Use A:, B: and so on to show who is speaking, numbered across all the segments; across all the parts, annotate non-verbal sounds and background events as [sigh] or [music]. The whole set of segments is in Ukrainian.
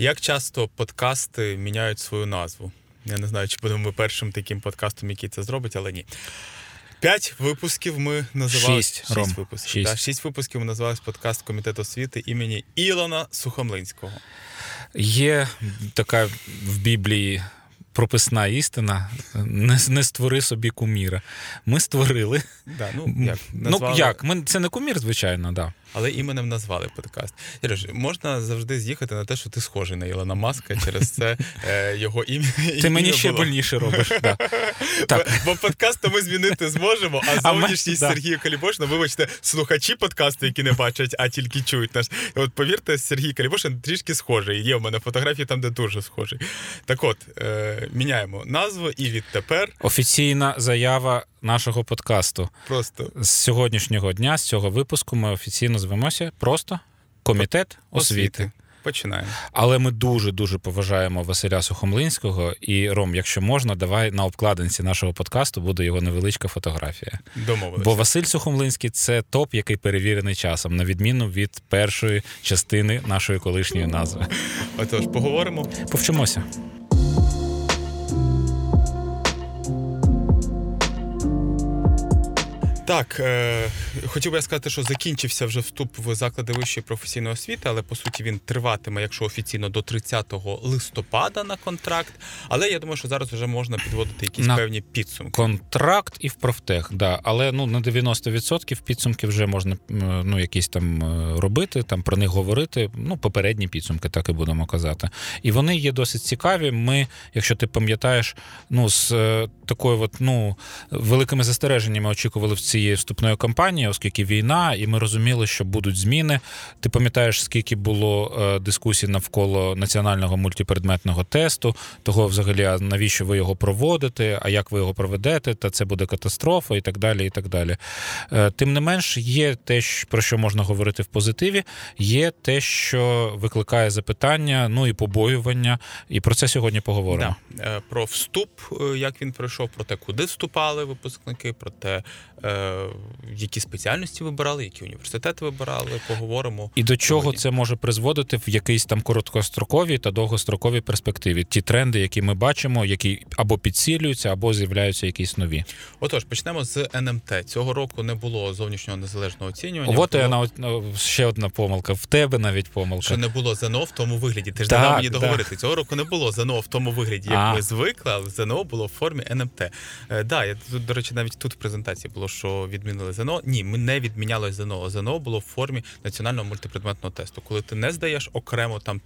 A: Як часто подкасти міняють свою назву? Я не знаю, чи будемо ми першим таким подкастом, який це зробить, але ні. П'ять випусків ми називали
B: Шість, Ром,
A: випусків.
B: шість.
A: Да, шість випусків ми називалися подкаст Комітету освіти імені Ілона Сухомлинського.
B: Є така в Біблії прописна істина: не, не створи собі куміра. Ми створили.
A: Да, ну, як,
B: Ну як? Ми, це не кумір, звичайно, да.
A: Але іменем назвали подкаст. Сереж, можна завжди з'їхати на те, що ти схожий на Ілона Маска, через це е, його ім'я.
B: Ти мені ще больніше робиш. Да. Так.
A: Бо, бо подкаст то ми змінити зможемо, а зовнішність
B: да.
A: Сергія Калібошина, вибачте, слухачі подкасту, які не бачать, а тільки чують наш. От повірте, Сергій Калібошин трішки схожий. Є в мене фотографії там, де дуже схожий. Так от, е, міняємо назву, і відтепер
B: Офіційна заява нашого подкасту.
A: просто
B: З сьогоднішнього дня, з цього випуску, ми офіційно звемося просто комітет освіти.
A: Починаємо.
B: Але ми дуже дуже поважаємо Василя Сухомлинського. І Ром, якщо можна, давай на обкладинці нашого подкасту буде його невеличка фотографія.
A: Домовилися.
B: Бо Василь Сухомлинський це топ, який перевірений часом, на відміну від першої частини нашої колишньої назви.
A: Отож, поговоримо.
B: Повчимося.
A: Так, е, хотів би я сказати, що закінчився вже вступ в заклади вищої професійної освіти, але по суті він триватиме, якщо офіційно до 30 листопада на контракт. Але я думаю, що зараз вже можна підводити якісь
B: На
A: певні підсумки.
B: Контракт і в профтех, да. але ну на 90% підсумки вже можна ну, якісь там е, робити, там про них говорити. Ну, попередні підсумки, так і будемо казати. І вони є досить цікаві. Ми, якщо ти пам'ятаєш, ну з е, такою от, ну, великими застереженнями очікували в цієї вступної кампанії, оскільки війна, і ми розуміли, що будуть зміни. Ти пам'ятаєш, скільки було е, дискусій навколо національного мультипредметного тесту, того взагалі, а навіщо ви його проводите, а як ви його проведете, та це буде катастрофа, і так далі. і так далі. Е, Тим не менш, є те, про що можна говорити в позитиві, є те, що викликає запитання, ну і побоювання. І про це сьогодні поговоримо.
A: Да. Е, Про вступ, як він пройшов, про те, куди вступали випускники, про те, які спеціальності вибирали, які університети вибирали, поговоримо.
B: І до чого
A: Сьогодні.
B: це може призводити в якійсь там короткостроковій та довгостроковій перспективі? Ті тренди, які ми бачимо, які або підсилюються, або з'являються якісь нові.
A: Отож, почнемо з НМТ. Цього року не було зовнішнього незалежного оцінювання.
B: От я на ще одна помилка. В тебе навіть помилка.
A: Що не було ЗНО в тому вигляді. Ти ж не дав мені договорити. Цього року не було ЗНО в тому вигляді, як
B: А.
A: ми звикли, але ЗНО було в формі НМТ. Е, да, я до речі, навіть тут в презентації було, що відмінили ЗНО. Ні, ми не відміняли ЗНО. ЗНО було в формі національного мультипредметного тесту. Коли ти не здаєш окремо там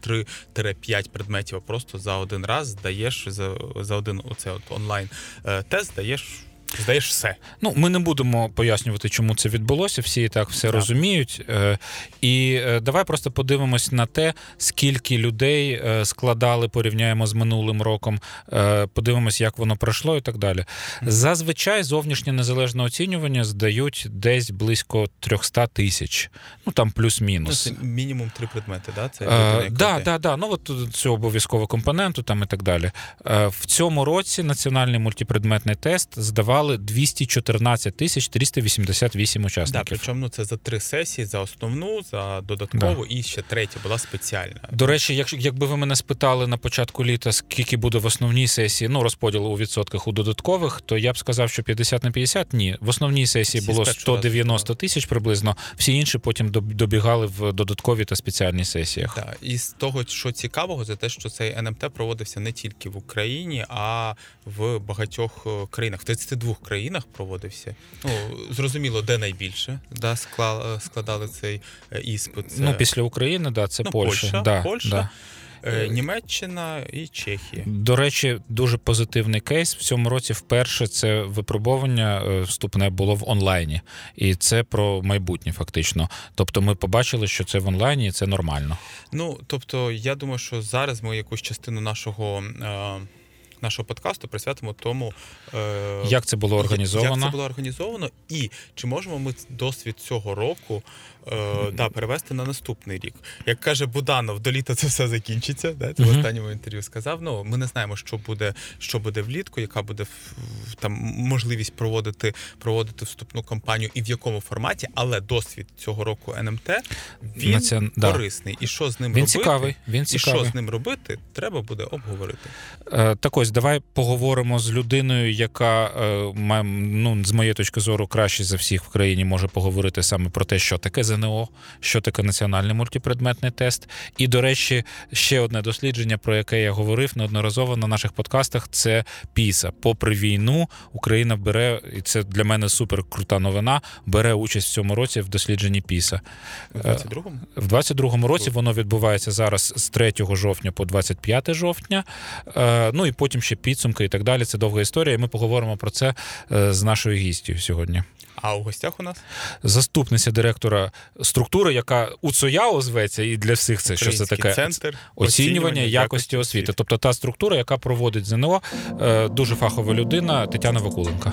A: 3-5 предметів, а просто за один раз здаєш за, за один оце от онлайн е, тест, здаєш. Здаєш все.
B: Ну, ми не будемо пояснювати, чому це відбулося. Всі і так все
A: Так.
B: розуміють. Е, І е, давай просто подивимось на те, скільки людей е, складали, порівняємо з минулим роком. Подивимось, як воно пройшло, і так далі. Зазвичай зовнішнє незалежне оцінювання здають десь близько 300 тисяч. Ну там
A: Ну,
B: плюс-мінус.
A: це мінімум три предмети, да? Це
B: Е, да, да, да. Ну от цього обов'язкового компоненту там і так далі. В цьому році національний мультипредметний тест здавали 214 тисяч 388
A: Да,
B: учасників.
A: причому ну, це за три сесії: за основну, за додаткову і ще третя була спеціальна.
B: До речі, якщо якби ви мене спитали на початку літа, скільки буде в основній сесії, ну розподіл у відсотках у додаткових, то я б сказав, що 50 на 50 ні. В основній сесії
A: Всі
B: було
A: з першого
B: 190 тисяч приблизно. Всі інші потім доб- добігали в додаткові та спеціальні сесіях.
A: Так, і з того, що цікавого, це те, що цей НМТ проводився не тільки в Україні, а в багатьох е, країнах. В 32 країнах проводився. Ну зрозуміло, де найбільше да, скла- складали цей е, іспит. Це,
B: Ну, після України, да, це
A: Ну,
B: Польща.
A: Польща,
B: да,
A: Польща.
B: Да.
A: е, Німеччина і Чехія.
B: До речі, дуже позитивний кейс. В цьому році вперше це випробування е, вступне було в онлайні, і це про майбутнє, фактично. Тобто, ми побачили, що це в онлайні, і це нормально.
A: Ну тобто, я думаю, що зараз ми якусь частину нашого. Е, нашого подкасту присвятимо тому, е,
B: як це було організовано.
A: Як це було організовано, і чи можемо ми досвід цього року е, да, перевести на наступний рік. Як каже Буданов, до літа це все закінчиться. Да? Це в останньому інтерв'ю сказав. Ну, ми не знаємо, що буде, що буде влітку, яка буде там можливість проводити, проводити вступну кампанію і в якому форматі, але досвід цього року НМТ він
B: це- да.
A: корисний. І що з ним
B: Він
A: робити?
B: цікавий. Він
A: І що з ним робити, треба буде обговорити.
B: Е, Так ось, давай поговоримо з людиною, яка е, ну, з моєї точки зору краще за всіх в країні може поговорити саме про те, що таке ЗНО, що таке національний мультипредметний тест. І, до речі, ще одне дослідження, про яке я говорив неодноразово на наших подкастах, це ПІСА. Попри війну, Україна бере, і це для мене супер крута новина, бере участь в цьому році в дослідженні ПІСА.
A: У 22-му?
B: В 22-му році воно відбувається зараз з 3 жовтня по 25 жовтня. Е, Ну і потім ще підсумки і так далі. Це довга історія. і Ми поговоримо про це е, з нашою гістю сьогодні.
A: А у гостях у нас
B: Заступниця директора структури, яка УЦОЯО зветься, і для всіх це що це таке
A: центр
B: оцінювання якості освіти. Тобто та структура, яка проводить ЗНО, е, дуже фахова людина Тетяна Вакуленка.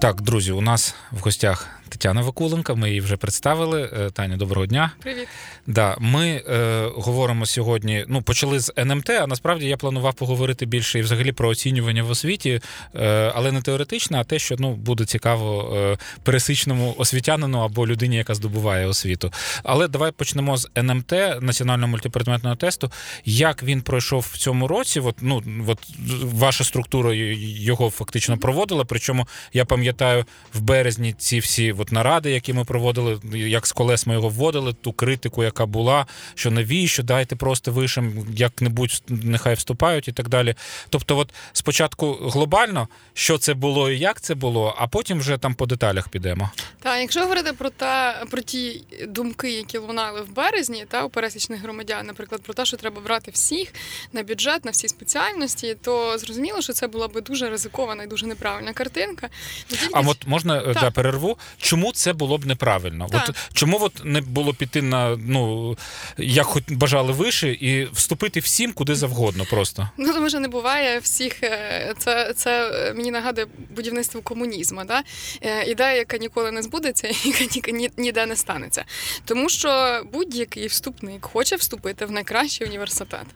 B: Так, друзі, у нас в гостях Тетяна Вакуленка. Ми її вже представили. Е, Таня, доброго дня.
C: Привіт.
B: Да, ми е, говоримо сьогодні. Ну, почали з НМТ, а насправді я планував поговорити більше і взагалі про оцінювання в освіті, е, але не теоретично, а те, що ну буде цікаво е, пересичному освітянину або людині, яка здобуває освіту. Але давай почнемо з НМТ національного мультипредметного тесту. Як він пройшов в цьому році? От, ну, от ваша структура його фактично проводила. Причому я пам'ятаю в березні ці всі от наради, які ми проводили, як з колес ми його вводили, ту критику, яка була, що навіщо, дайте просто вишам, як-небудь нехай вступають і так далі. Тобто, от спочатку глобально, що це було і як це було, а потім вже там по деталях підемо.
C: Та якщо говорити про те, про ті думки, які лунали в березні, та у пересічних громадян, наприклад, про те, що треба брати всіх на бюджет, на всі спеціальності, то зрозуміло, що це була би дуже ризикована і дуже неправильна картинка. Ну, тільки
B: А от можна е, да, перерву? Чому це було б неправильно?
C: Так.
B: От чому от не було піти на ну як хоч бажали вище і вступити всім куди завгодно просто?
C: Ну, тому що не буває всіх. е, Це, це е, мені нагадує будівництво комунізму. Да? Е, Ідея, яка ніколи не збудеться, [laughs] яка ні- ні- ніде не станеться. Тому що будь-який вступник хоче вступити в найкращий університет.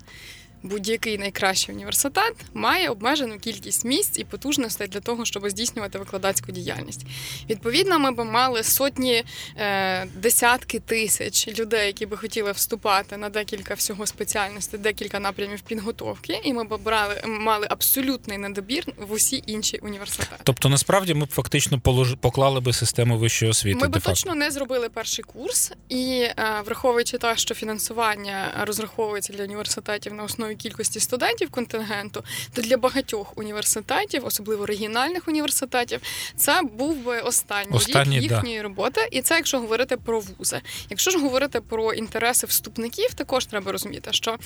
C: Будь-який найкращий університет має обмежену кількість місць і потужностей для того, щоб здійснювати викладацьку діяльність. Відповідно, ми б мали сотні, е, десятки тисяч людей, які би хотіли вступати на декілька всього спеціальностей, декілька напрямів підготовки, і ми б брали мали абсолютний недобір в усі інші університети.
B: Тобто, насправді ми б фактично поклали би систему вищої освіти.
C: Ми би точно не зробили перший курс, і е, враховуючи те, що фінансування розраховується для університетів на основі кількості студентів контингенту, то для багатьох університетів, особливо регіональних університетів, це був би останній,
B: Останній,
C: рік
B: да.
C: їхньої роботи. І це якщо говорити про вузи. Якщо ж говорити про інтереси вступників, також треба розуміти, що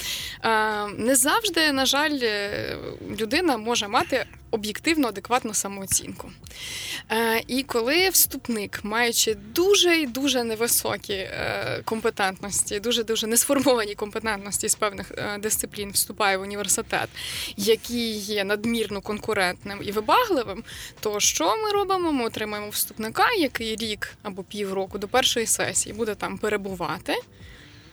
C: е, не завжди, на жаль, е, людина може мати об'єктивно адекватну самооцінку. Е, і коли вступник, маючи дуже і дуже невисокі е, компетентності, дуже дуже несформовані компетентності з певних е, дисциплін, вступає в університет, який є надмірно конкурентним і вибагливим, то що ми робимо? Ми отримаємо вступника, який рік або півроку до першої сесії буде там перебувати.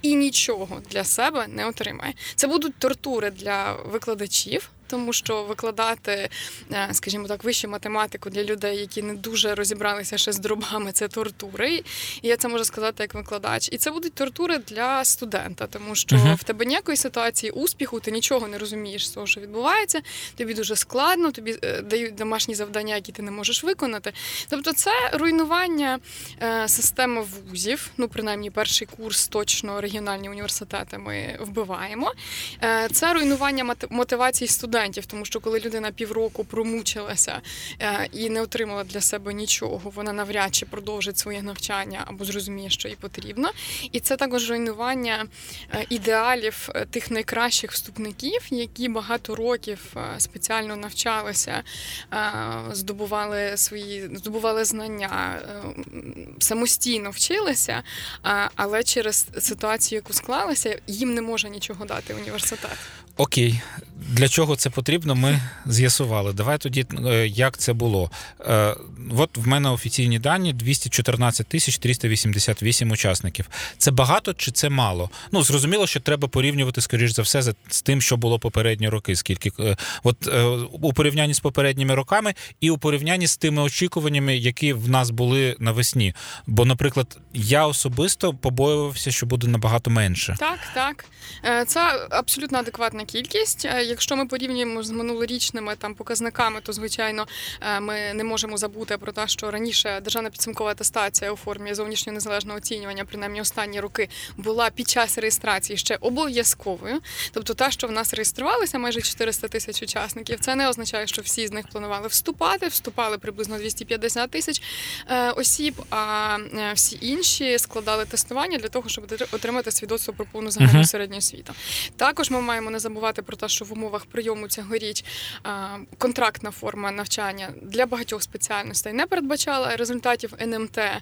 C: І нічого для себе не отримає. Це будуть тортури для викладачів, тому що викладати, е, скажімо так, вищу математику для людей, які не дуже розібралися ще з дробами, це тортури. І я це можу сказати як викладач. І це будуть тортури для студента, тому що
B: Мгм.
C: в тебе ніякої ситуації успіху, ти нічого не розумієш з того, що відбувається. Тобі дуже складно, тобі е, дають домашні завдання, які ти не можеш виконати. Тобто, це руйнування е, системи вузів. Ну, принаймні, перший курс точно регіональні університети ми вбиваємо. Це руйнування мотивації студентів студентів, тому що коли людина півроку промучилася е, і не отримала для себе нічого, вона навряд чи продовжить своє навчання або зрозуміє, що їй потрібно. І це також руйнування е, ідеалів е, тих найкращих вступників, які багато років спеціально навчалися, здобували свої здобували знання, самостійно вчилися, але через ситуацію, яку склалася, їм не може нічого дати університет.
B: Окей, для чого це потрібно, ми з'ясували. Давай тоді, е, як це було. Е, От в мене офіційні дані 214 тисяч 388 учасників. Це багато чи це мало? Ну, зрозуміло, що треба порівнювати, скоріш за все, з тим, що було попередні роки. Скільки е, от у порівнянні з попередніми роками і у порівнянні з тими очікуваннями, які в нас були навесні. Бо, наприклад, я особисто побоювався, що буде набагато менше.
C: Так, так. Це абсолютно адекватна кількість. Е, Якщо ми порівнюємо з минулорічними там показниками, то звичайно е, ми не можемо забути про те, що раніше державна підсумкова атестація у формі зовнішнього незалежного оцінювання, принаймні останні роки, була під час реєстрації ще обов'язковою. Тобто, те, що в нас реєструвалися майже 400 тисяч учасників, це не означає, що всі з них планували вступати. Вступали приблизно 250 тисяч е, осіб. А всі інші складали тестування для того, щоб отримати свідоцтво про повну загальну середню освіту. Також ми маємо не забувати про те, що в умовах прийому цьогоріч контрактна форма навчання для багатьох спеціальностей не передбачала результатів НМТ. Е,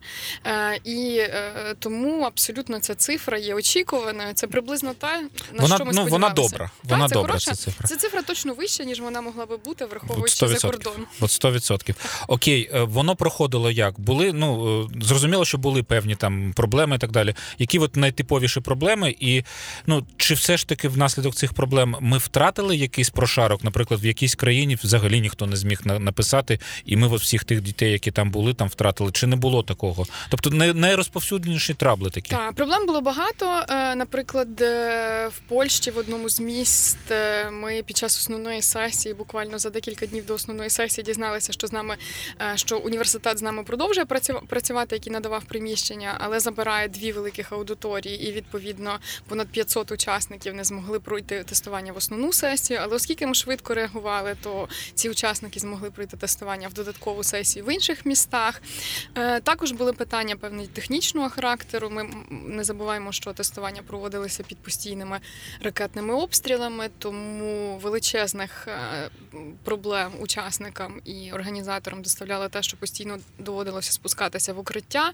C: І е, тому абсолютно ця цифра є очікуваною. Це приблизно та на
B: Вона,
C: що ми
B: ну, вона добра. Вона
C: це
B: добра,
C: хороша.
B: ця цифра.
C: Це цифра точно вища, ніж вона могла би бути, враховуючи
B: 100%.
C: за кордон.
B: От 100%. Окей, е, воно проходило як? Були, ну, зрозуміло, що були певні там проблеми і так далі. Які от найтиповіші проблеми? І ну, чи все ж таки внаслідок цих проблем ми втратили якийсь прошарок? Наприклад, в якійсь країні взагалі ніхто не зміг написати, і ми от всіх тих дітей, які там були, там втратили. Чи не було такого? Тобто найрозповсюдніші трабли такі.
C: Так, проблем було багато. Е, Наприклад, е, в Польщі в одному з міст е, ми під час основної сесії, буквально за декілька днів до основної сесії, дізналися, що з нами що університет з нами продовжує працю- працювати, який надавав приміщення, але забирає дві великих аудиторії, і відповідно понад 500 учасників не змогли пройти тестування в основну сесію. Але оскільки ми швидко реагували, то ці учасники змогли пройти тестування в додаткову сесію в інших містах. Е, Також були питання певні технічного характеру. Ми не забуваємо, що тестування проводилися під постійними ракетними обстрілами, тому величезних е, проблем учасникам і організаторам доставляло те, що постійно доводилося спускатися в укриття.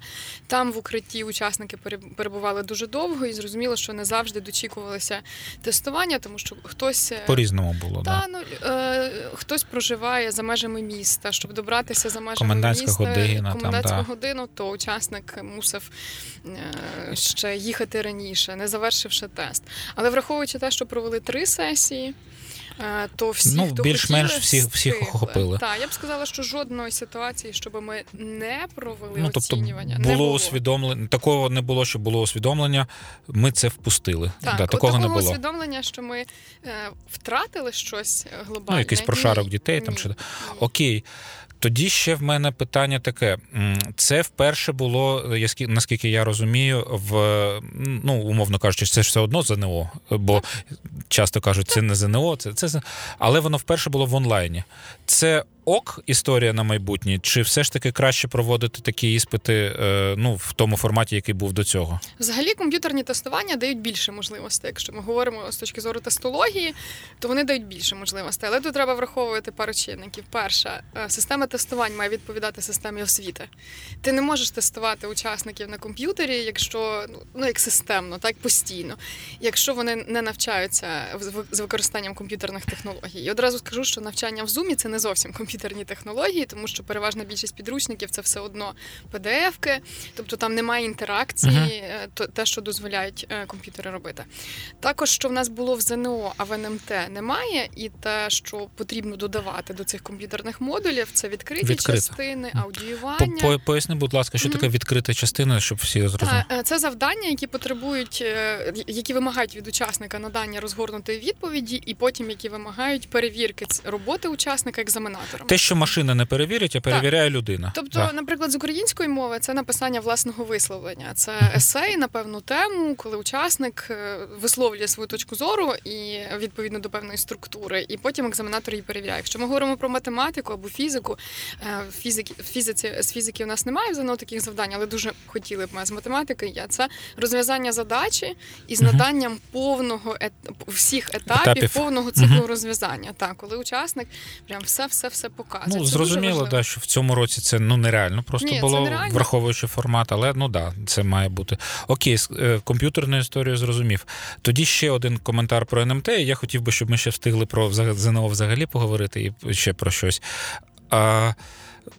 C: Там в укритті учасники пере- перебували дуже довго, і зрозуміло, що не завжди дочікувалися тестування, тому що хтось е,
B: По-різному було,
C: та
B: да.
C: ну е, хтось проживає за межами міста, щоб добратися за межами
B: Комендантська
C: міста,
B: година, там,
C: комендантську
B: да.
C: годину, то учасник мусив е, ще їхати раніше, не завершивши тест. Але враховуючи те, що провели три сесії. Е, То всі,
B: Ну,
C: хто
B: більш-менш
C: хотіли,
B: всіх- всіх охопили.
C: Так, я б сказала, що жодної ситуації, щоб ми не провели
B: Ну, тобто
C: оцінювання,
B: було,
C: не було.
B: усвідомлення. Такого не було, що було усвідомлення. Ми це впустили.
C: Так,
B: да, такого не було.
C: усвідомлення, що ми е, втратили щось глобальне.
B: Ну, якийсь прошарок дітей там
C: Ні,
B: чи
C: ні.
B: окей. Тоді ще в мене питання таке: це вперше було, наскільки я розумію, в ну умовно кажучи, це ж все одно ЗНО, бо часто кажуть, це не ЗНО, це це але воно вперше було в онлайні. Це ок історія на майбутнє, чи все ж таки краще проводити такі іспити е, ну в тому форматі, який був до цього?
C: Взагалі комп'ютерні тестування дають більше можливостей. Якщо ми говоримо з точки зору тестології, то вони дають більше можливостей. Але тут треба враховувати пару чинників. Перша е, система тестувань має відповідати системі освіти. Ти не можеш тестувати учасників на комп'ютері, якщо ну, ну як системно, так постійно, якщо вони не навчаються з використанням комп'ютерних технологій. І одразу скажу, що навчання в Zoom – це не зовсім комп'ютерні технології, тому що переважна більшість підручників це все одно PDF-ки, тобто там немає інтеракції, то те, що дозволяють е, комп'ютери робити. Також, що в нас було в ЗНО, а в НМТ немає, і те, що потрібно додавати до цих комп'ютерних модулів, це відкриті
B: Відкрита.
C: частини, аудіювання.
B: Поясни, будь ласка, що
C: Мгм.
B: таке відкрита частина, щоб всі зрозуміли.
C: Е, Це завдання, які потребують, які вимагають від учасника надання розгорнутої відповіді, і потім які вимагають перевірки роботи учасника екзаменатором.
B: Те, що машина не перевірить, а перевіряє людина.
C: Тобто,
B: Да.
C: наприклад, з української мови це написання власного висловлення. Це есей на певну тему, коли учасник е, висловлює свою точку зору і відповідно до певної структури, і потім екзаменатор її перевіряє. Якщо ми говоримо про математику або фізику, е, фізики, фізиці з фізики у нас немає в ЗНО таких завдань, але дуже хотіли б ми з математики. Є це розв'язання задачі із наданням повного ет... всіх етапів,
B: Етапів.
C: повного циклу розв'язання. Так, коли учасник прям все, все, все показує.
B: Ну,
C: Це
B: зрозуміло, да, що в цьому році це ну нереально просто
C: Ні,
B: було,
C: нереально.
B: враховуючи формат, але ну да, це має бути. Окей, е, комп'ютерну історію зрозумів. Тоді ще один коментар про НМТ. Я хотів би, щоб ми ще встигли про ЗНО взагалі поговорити і ще про щось. А,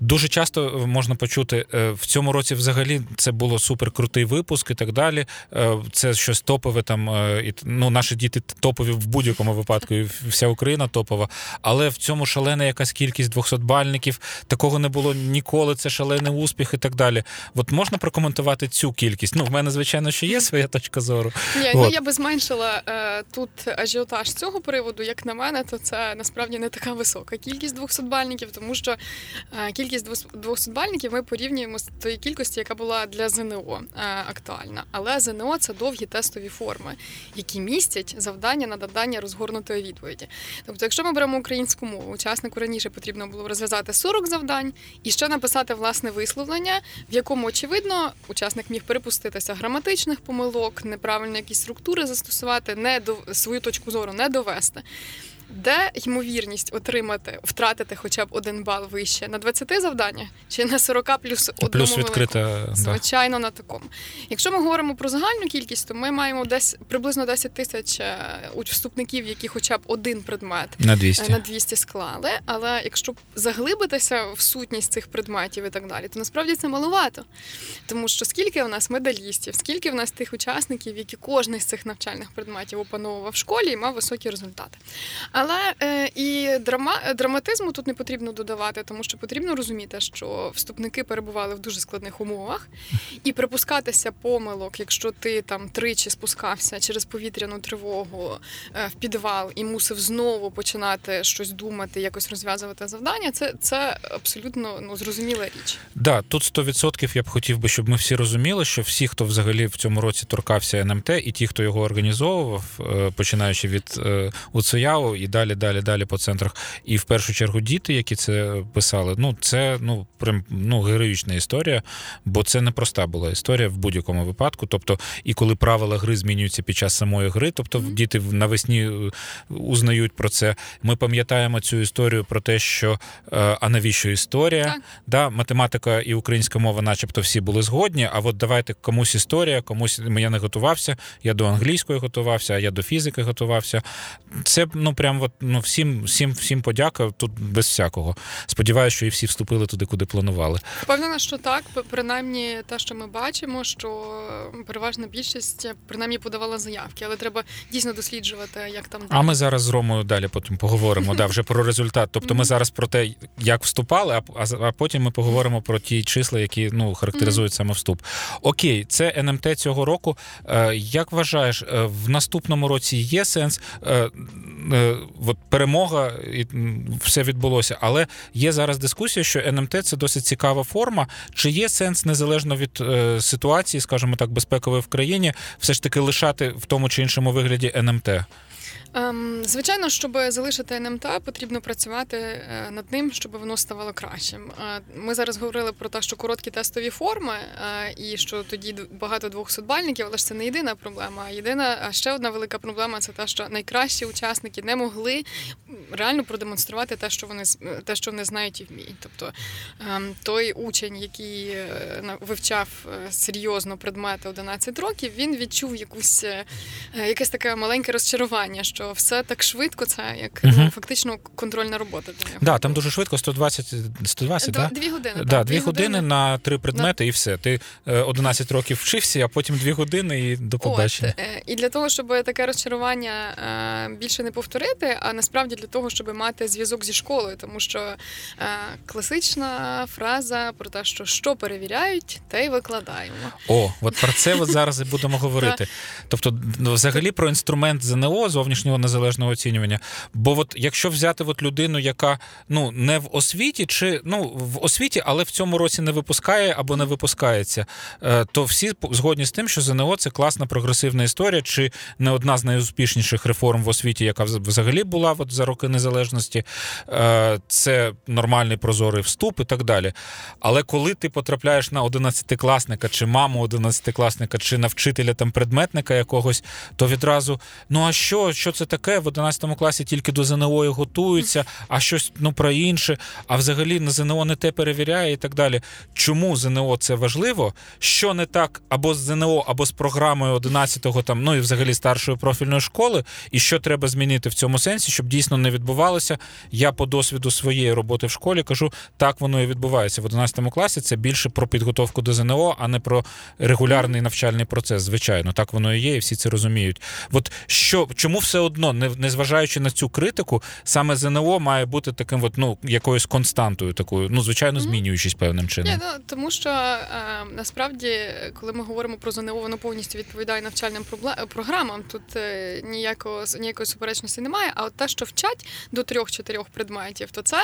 B: Дуже часто можна почути е, в цьому році взагалі це було супер крутий випуск і так далі. Е, Це щось топове там. е, і, Ну, наші діти топові в будь-якому випадку, і вся Україна топова. Але в цьому шалена якась кількість 200-бальників. Такого не було ніколи. Це шалений успіх і так далі. От можна прокоментувати цю кількість? Ну, в мене, звичайно, що є своя точка зору.
C: Ні, ну я би зменшила е, тут ажіотаж з цього приводу. Як на мене, то це насправді не така висока кількість 200-бальників, тому що е, кількість 200-бальників ми порівнюємо з тої кількості, яка була для ЗНО е, актуальна. Але ЗНО це довгі тестові форми, які містять завдання на додання розгорнутої відповіді. Тобто, якщо ми беремо українську мову, учаснику раніше потрібно було розв'язати 40 завдань і ще написати власне висловлення, в якому очевидно учасник міг перепуститися граматичних помилок, неправильно якісь структури застосувати, не до свою точку зору не довести. Де ймовірність отримати, втратити хоча б один бал вище на 20 завданнях чи на 40 плюс одному
B: Плюс відкрита. Да.
C: Звичайно, на такому. Якщо ми говоримо про загальну кількість, то ми маємо десь приблизно 10 тисяч е, вступників, які хоча б один предмет
B: На
C: е,
B: 200.
C: на 200 склали. Але якщо заглибитися в сутність цих предметів і так далі, то насправді це маловато. Тому що скільки в нас медалістів, скільки в нас тих учасників, які кожний з цих навчальних предметів опановував в школі і мав високі результати. Але е, і драма, драматизму тут не потрібно додавати, тому що потрібно розуміти, що вступники перебували в дуже складних умовах, і припускатися помилок, якщо ти там тричі спускався через повітряну тривогу е, в підвал і мусив знову починати щось думати, якось розв'язувати завдання. Це, це абсолютно ну зрозуміла річ.
B: Да, тут 100% я б хотів би, щоб ми всі розуміли, що всі, хто взагалі в цьому році торкався НМТ, і ті, хто його організовував, е, починаючи від е, УЦЯУ і далі, далі, далі по центрах, і в першу чергу діти, які це писали, ну це ну прям ну героїчна історія, бо це непроста була історія в будь-якому випадку. Тобто, і коли правила гри змінюються під час самої гри, тобто
C: Мгм.
B: діти в- навесні е, узнають про це. Ми пам'ятаємо цю історію про те, що е, а навіщо історія?
C: Так.
B: Да, математика і українська мова, начебто, всі були згодні. А от давайте комусь історія, комусь я не готувався. Я до англійської готувався, а я до фізики готувався. Це ну прям от, ну всім, всім, всім подяка тут без всякого. Сподіваюся, що і всі вступили туди, куди планували.
C: Впевнена, що так. Принаймні, те, що ми бачимо, що е, переважна більшість е, принаймні подавала заявки, але треба дійсно досліджувати, як там
B: А ми зараз з Ромою далі потім поговоримо да, вже про результат. [laughs] Тобто ми зараз про те, як вступали, а, а, потім ми поговоримо про ті числа, які ну, характеризують саме вступ. Окей, це НМТ цього року. Е, як вважаєш, е, в наступному році є сенс? От перемога, і все відбулося, але є зараз дискусія, що НМТ це досить цікава форма. Чи є сенс незалежно від е, ситуації, скажімо так, безпекової в країні, все ж таки лишати в тому чи іншому вигляді НМТ?
C: Ем, звичайно, щоб залишити НМТ, потрібно працювати е, над ним, щоб воно ставало кращим. Е, Ми зараз говорили про те, що короткі тестові форми, е, і що тоді багато 200-бальників, але ж це не єдина проблема. Єдина, ще одна велика проблема це те, що найкращі учасники не могли реально продемонструвати те, що вони те, що вони знають і вміють. Тобто ем, той учень, який вивчав серйозно предмети 11 років, він відчув якусь якесь таке маленьке розчарування, що все так швидко, це як ну, фактично контрольна робота для нього.
B: Да, там дуже швидко 120, 120
C: Два-
B: да?
C: дві години.
B: Да,
C: так,
B: дві години на три предмети, і все. Ти е, 11 років вчився, а потім дві години і до побачення.
C: От, е, і для того, щоб таке розчарування е, більше не повторити, а насправді для того, щоб мати зв'язок зі школою, тому що е, класична фраза про те, що що перевіряють, те й викладаємо.
B: О, от про це от зараз і будемо [laughs] говорити. Тобто, ну, взагалі про інструмент ЗНО, зовнішнє зовнішнього незалежного оцінювання. Бо от якщо взяти от людину, яка ну не в освіті, чи ну в освіті, але в цьому році не випускає або не випускається, е, то всі згодні з тим, що ЗНО це класна прогресивна історія, чи не одна з найуспішніших реформ в освіті, яка взагалі була от за роки незалежності. Е, це нормальний прозорий вступ і так далі. Але коли ти потрапляєш на одинадцятикласника, чи маму одинадцятикласника, чи на вчителя там предметника якогось, то відразу ну а що? Що це таке? В 11 класі тільки до ЗНО і готуються, а щось ну про інше, а взагалі на ЗНО не те перевіряє і так далі. Чому ЗНО це важливо? Що не так або з ЗНО, або з програмою 11-го там, ну і взагалі старшої профільної школи, і що треба змінити в цьому сенсі, щоб дійсно не відбувалося. Я по досвіду своєї роботи в школі кажу, так воно і відбувається в 11 класі. Це більше про підготовку до ЗНО, а не про регулярний навчальний процес. Звичайно, так воно і є, і всі це розуміють. От що чому все одно, не незважаючи на цю критику, саме ЗНО має бути таким, от, ну якоюсь константою, такою, ну звичайно, змінюючись певним чином.
C: Ні, ну, тому що е, насправді, коли ми говоримо про ЗНО, воно повністю відповідає навчальним програмам. Тут е, ніякого ніякої суперечності немає. А от те, що вчать до трьох-чотирьох предметів, то це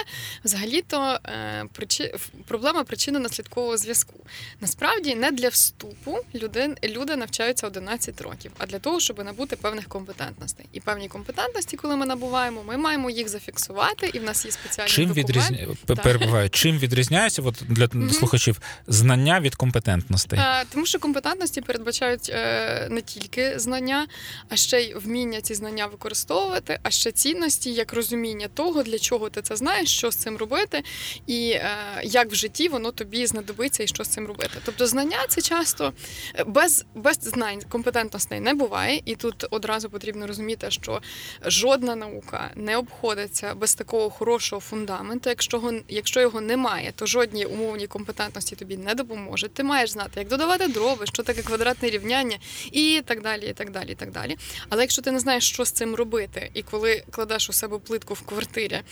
C: взагалі-то е, причи... проблема причинно-наслідкового зв'язку. Насправді не для вступу люди, люди навчаються 11 років, а для того, щоб набути певних компетентностей. І певні компетентності, коли ми набуваємо, ми маємо їх зафіксувати, і в нас є спеціальні
B: чим відрізня... перебуває. Чим відрізняється от для mm-hmm. слухачів знання від компетентностей?
C: А, тому що компетентності передбачають е, не тільки знання, а ще й вміння ці знання використовувати, а ще цінності, як розуміння того, для чого ти це знаєш, що з цим робити, і е, як в житті воно тобі знадобиться і що з цим робити. Тобто, знання це часто е, без, без знань компетентностей не буває, і тут одразу потрібно розуміти, що жодна наука не обходиться без такого хорошого фундаменту. Якщо якщо його немає, то жодні умовні компетентності тобі не допоможуть. Ти маєш знати, як додавати дроби, що таке квадратне рівняння, і так далі. і так далі, і так далі. Але якщо ти не знаєш, що з цим робити, і коли кладеш у себе плитку в квартирі е,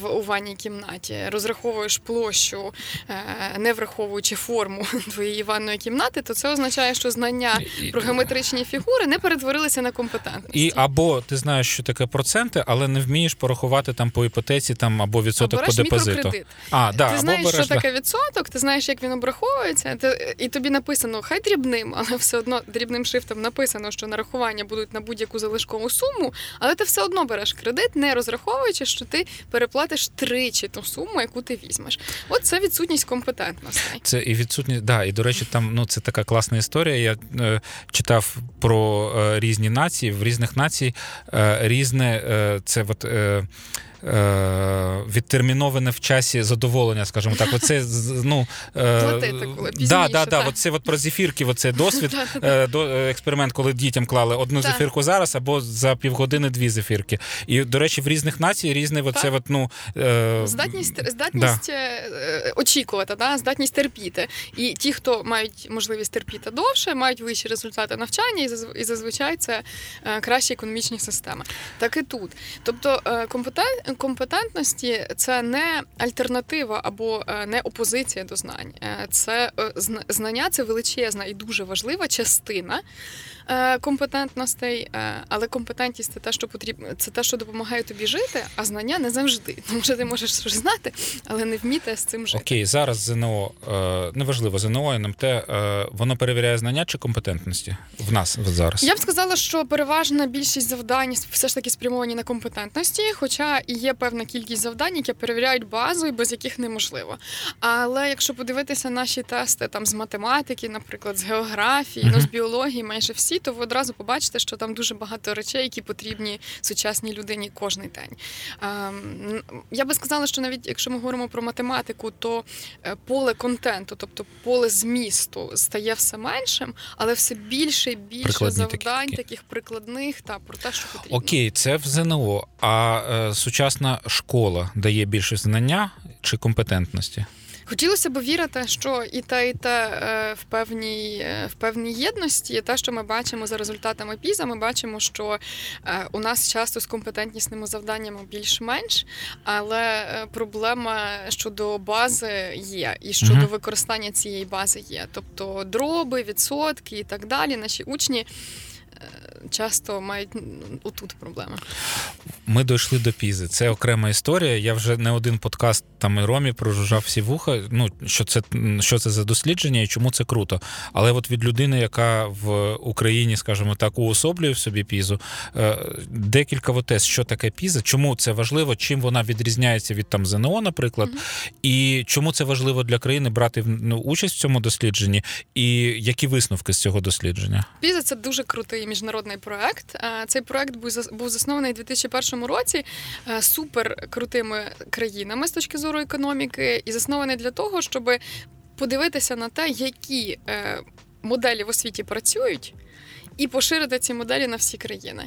C: в у ванній кімнаті, розраховуєш площу, е, не враховуючи форму [laughs] твоєї ванної кімнати, то це означає, що знання про геометричні фігури не перетворилися на компетентність.
B: І або ти знаєш, що таке проценти, але не вмієш порахувати там по іпотеці там або відсоток по депозиту.
C: А, да, ти або знаєш, береш, що таке відсоток, ти знаєш, як він обраховується, ти, і тобі написано хай дрібним, [laughs] але все одно дрібним шрифтом написано, що нарахування будуть на будь-яку залишкову суму, але ти все одно береш кредит, не розраховуючи, що ти переплатиш тричі ту суму, яку ти візьмеш. От це відсутність компетентності.
B: Це і відсутність, да, і до речі, там ну це така класна історія. Я е, читав про е, різні нації в різних націй різне е, це от. Е, Е, відтерміноване в часі задоволення, скажімо так. Оце ну
C: е, да,
B: да, да, Оце от про зефірки, оцей [laughs] досвід, е, експеримент, коли дітям клали одну зефірку зараз або за півгодини дві зефірки. І, до речі, в різних націй різне оце от, ну,
C: здатність здатність да. очікувати, да? здатність терпіти. І ті, хто мають можливість терпіти довше, мають вищі результати навчання, і зазвичай це кращі економічні системи. Так і тут. Тобто компетент компетентності це не альтернатива або е, не опозиція до знань. Е, це е, знання це величезна і дуже важлива частина компетентностей, але компетентність це те, що потрібно, це те, що допомагає тобі жити, а знання не завжди. [laughs] Тому що ти можеш щось знати, але не вміти з цим жити.
B: Окей, зараз ЗНО неважливо, ЗНО НМТ, воно перевіряє знання чи компетентності в нас зараз.
C: Я б сказала, що переважна більшість завдань все ж таки спрямовані на компетентності, хоча і є певна кількість завдань, які перевіряють базу і без яких неможливо. Але якщо подивитися наші тести там з математики, наприклад, з географії, ну з біології, майже всі, то ви одразу побачите, що там дуже багато речей, які потрібні сучасній людині кожний день. Ем, я би сказала, що навіть якщо ми говоримо про математику, то е, поле контенту, тобто поле змісту, стає все меншим, але все більше і більше Прикладні завдань, такі. таких прикладних та про те, що потрібно.
B: Окей, це в ЗНО. А е, сучасна школа дає більше знання чи компетентності?
C: Хотілося б вірити, що і те, і те е, в певній е, в певній єдності. Те, що ми бачимо за результатами піза, ми бачимо, що е, у нас часто з компетентнісними завданнями більш-менш, але проблема щодо бази є, і щодо використання цієї бази є. Тобто дроби, відсотки і так далі. Наші учні часто мають м, отут проблеми.
B: Ми дійшли до пізи. Це окрема історія. Я вже не один подкаст там і Ромі прожужжав всі вуха. Ну що це що це за дослідження і чому це круто. Але от від людини, яка в Україні, скажімо так, уособлює в собі пізу, е, декілька от тез, що таке піза, чому це важливо, чим вона відрізняється від там ЗНО, наприклад, і чому це важливо для країни брати ну, участь в цьому дослідженні, і які висновки з цього дослідження?
C: Піза це дуже крутий міжнародний проект. Е, Цей проект був заснований у 2001 році е, супер крутими країнами з точки зору економіки, і заснований для того, щоб подивитися на те, які е, моделі в освіті працюють. І поширити ці моделі на всі країни.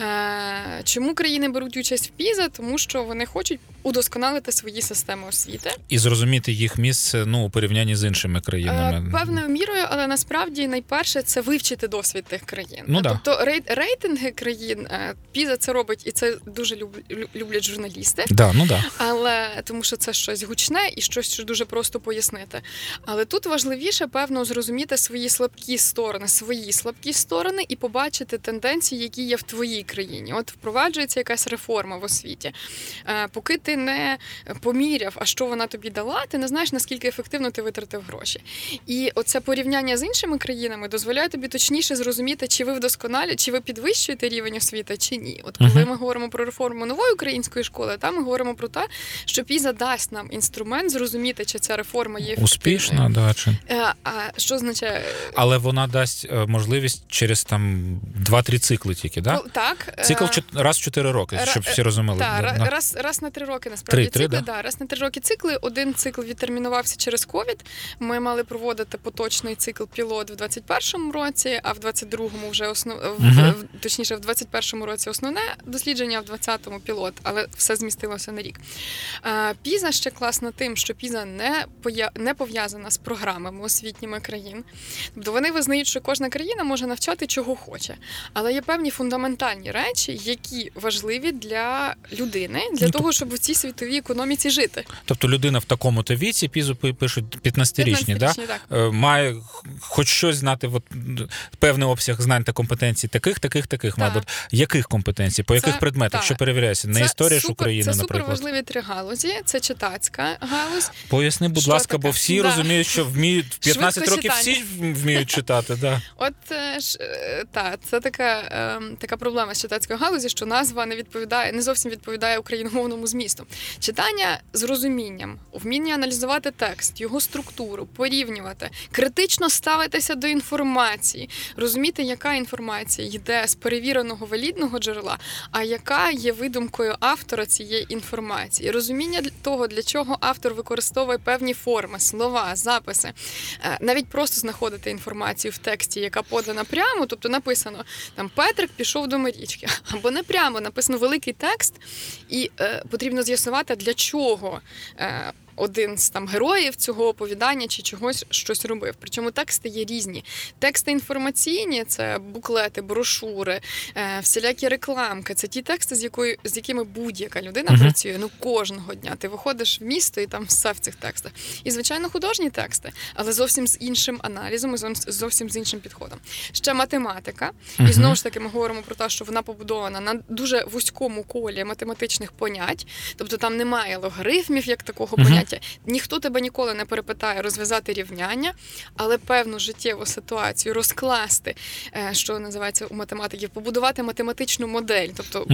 C: Е, чому країни беруть участь в ПІЗа? Тому що вони хочуть удосконалити свої системи освіти.
B: І зрозуміти їх місце ну у порівнянні з іншими країнами.
C: Е, Певною мірою, але насправді найперше це вивчити досвід тих країн.
B: Ну да.
C: Тобто рей- рейтинги країн е, Піза це робить, і це дуже люб- люблять журналісти.
B: Да, ну да.
C: Але тому що це щось гучне і щось що дуже просто пояснити. Але тут важливіше, певно, зрозуміти свої слабкі сторони, свої слабкі сторони, і побачити тенденції, які є в твоїй країні. От впроваджується якась реформа в освіті. Е, Поки ти не поміряв, а що вона тобі дала, ти не знаєш наскільки ефективно ти витратив гроші. І оце порівняння з іншими країнами дозволяє тобі точніше зрозуміти, чи ви вдосконалі, чи ви підвищуєте рівень освіти, чи ні. От коли ми говоримо про реформу нової української школи, там ми говоримо про те, що піза дасть нам інструмент зрозуміти, чи ця реформа є ефективною.
B: Успішна, да, чи
C: Е, А що означає
B: але вона дасть е, можливість через там 2-3 цикли тільки, да?
C: Ну, так е,
B: Цикл чот- раз в 4 роки, щоб всі розуміли.
C: Так,
B: Да,
C: ра- раз, раз на три роки насправді
B: Три, три,
C: цикли.
B: да?
C: Да, раз на три роки цикли. Один цикл відтермінувався через ковід. Ми мали проводити поточний цикл пілот в 21-му році, а в 22-му вже основ...
B: Мгм.
C: в- точніше, в 21-му році основне дослідження, а в 20-му пілот, але все змістилося на рік. Е, Піза ще класна тим, що піза не поя... не пов'язана з програмами освітніми країн. Тобто вони визнають, що кожна країна може навчати чого хоче, але є певні фундаментальні речі, які важливі для людини, для
B: Ну,
C: того, щоб у цій світовій економіці жити.
B: Тобто людина в такому-то віці, пізу пи- пишуть 15-річні, да?
C: 15-річні, так.
B: Е, має хоч щось знати, от, певний обсяг знань та компетенцій таких, таких, таких,
C: Так.
B: мабуть. Яких компетенцій, по яких предметах,
C: так.
B: що перевіряється? Не історія ж України,
C: це
B: наприклад.
C: важливі три галузі. Це читацька галузь.
B: Поясни, будь
C: Що
B: ласка,
C: таке?
B: бо всі
C: Да.
B: розуміють, що вміють в 15
C: Швидко
B: років всі вміють читати. Да.
C: От е, та це така, е, така проблема з читацької галузі, що назва не відповідає, не зовсім відповідає україномовному змісту. Читання з розумінням, вміння аналізувати текст, його структуру, порівнювати, критично ставитися до інформації, розуміти, яка інформація йде з перевіреного валідного джерела, а яка є видумкою автора цієї інформації. Розуміння того, для чого автор використовує певні форми, слова, записи, Е, навіть просто знаходити інформацію в тексті, яка подана прямо, тобто написано там Петрик пішов до Марічки, [laughs] або не прямо написано великий текст, і е, потрібно з'ясувати, для чого. Е, один з там героїв цього оповідання чи чогось щось робив. Причому тексти є різні. Тексти інформаційні це буклети, брошури, е, всілякі рекламки. Це ті тексти, з якою з якими будь-яка людина
B: Мгм.
C: працює ну кожного дня. Ти виходиш в місто і там все в цих текстах. І звичайно, художні тексти, але зовсім з іншим аналізом і зовсім- з іншим підходом. Ще математика,
B: Мгм.
C: і знову ж таки ми говоримо про те, що вона побудована на дуже вузькому колі математичних понять, тобто там немає логарифмів як такого
B: Мгм.
C: поняття. Ніхто тебе ніколи не перепитає розв'язати рівняння, але певну життєву ситуацію розкласти, е, що називається у математиків, побудувати математичну модель, тобто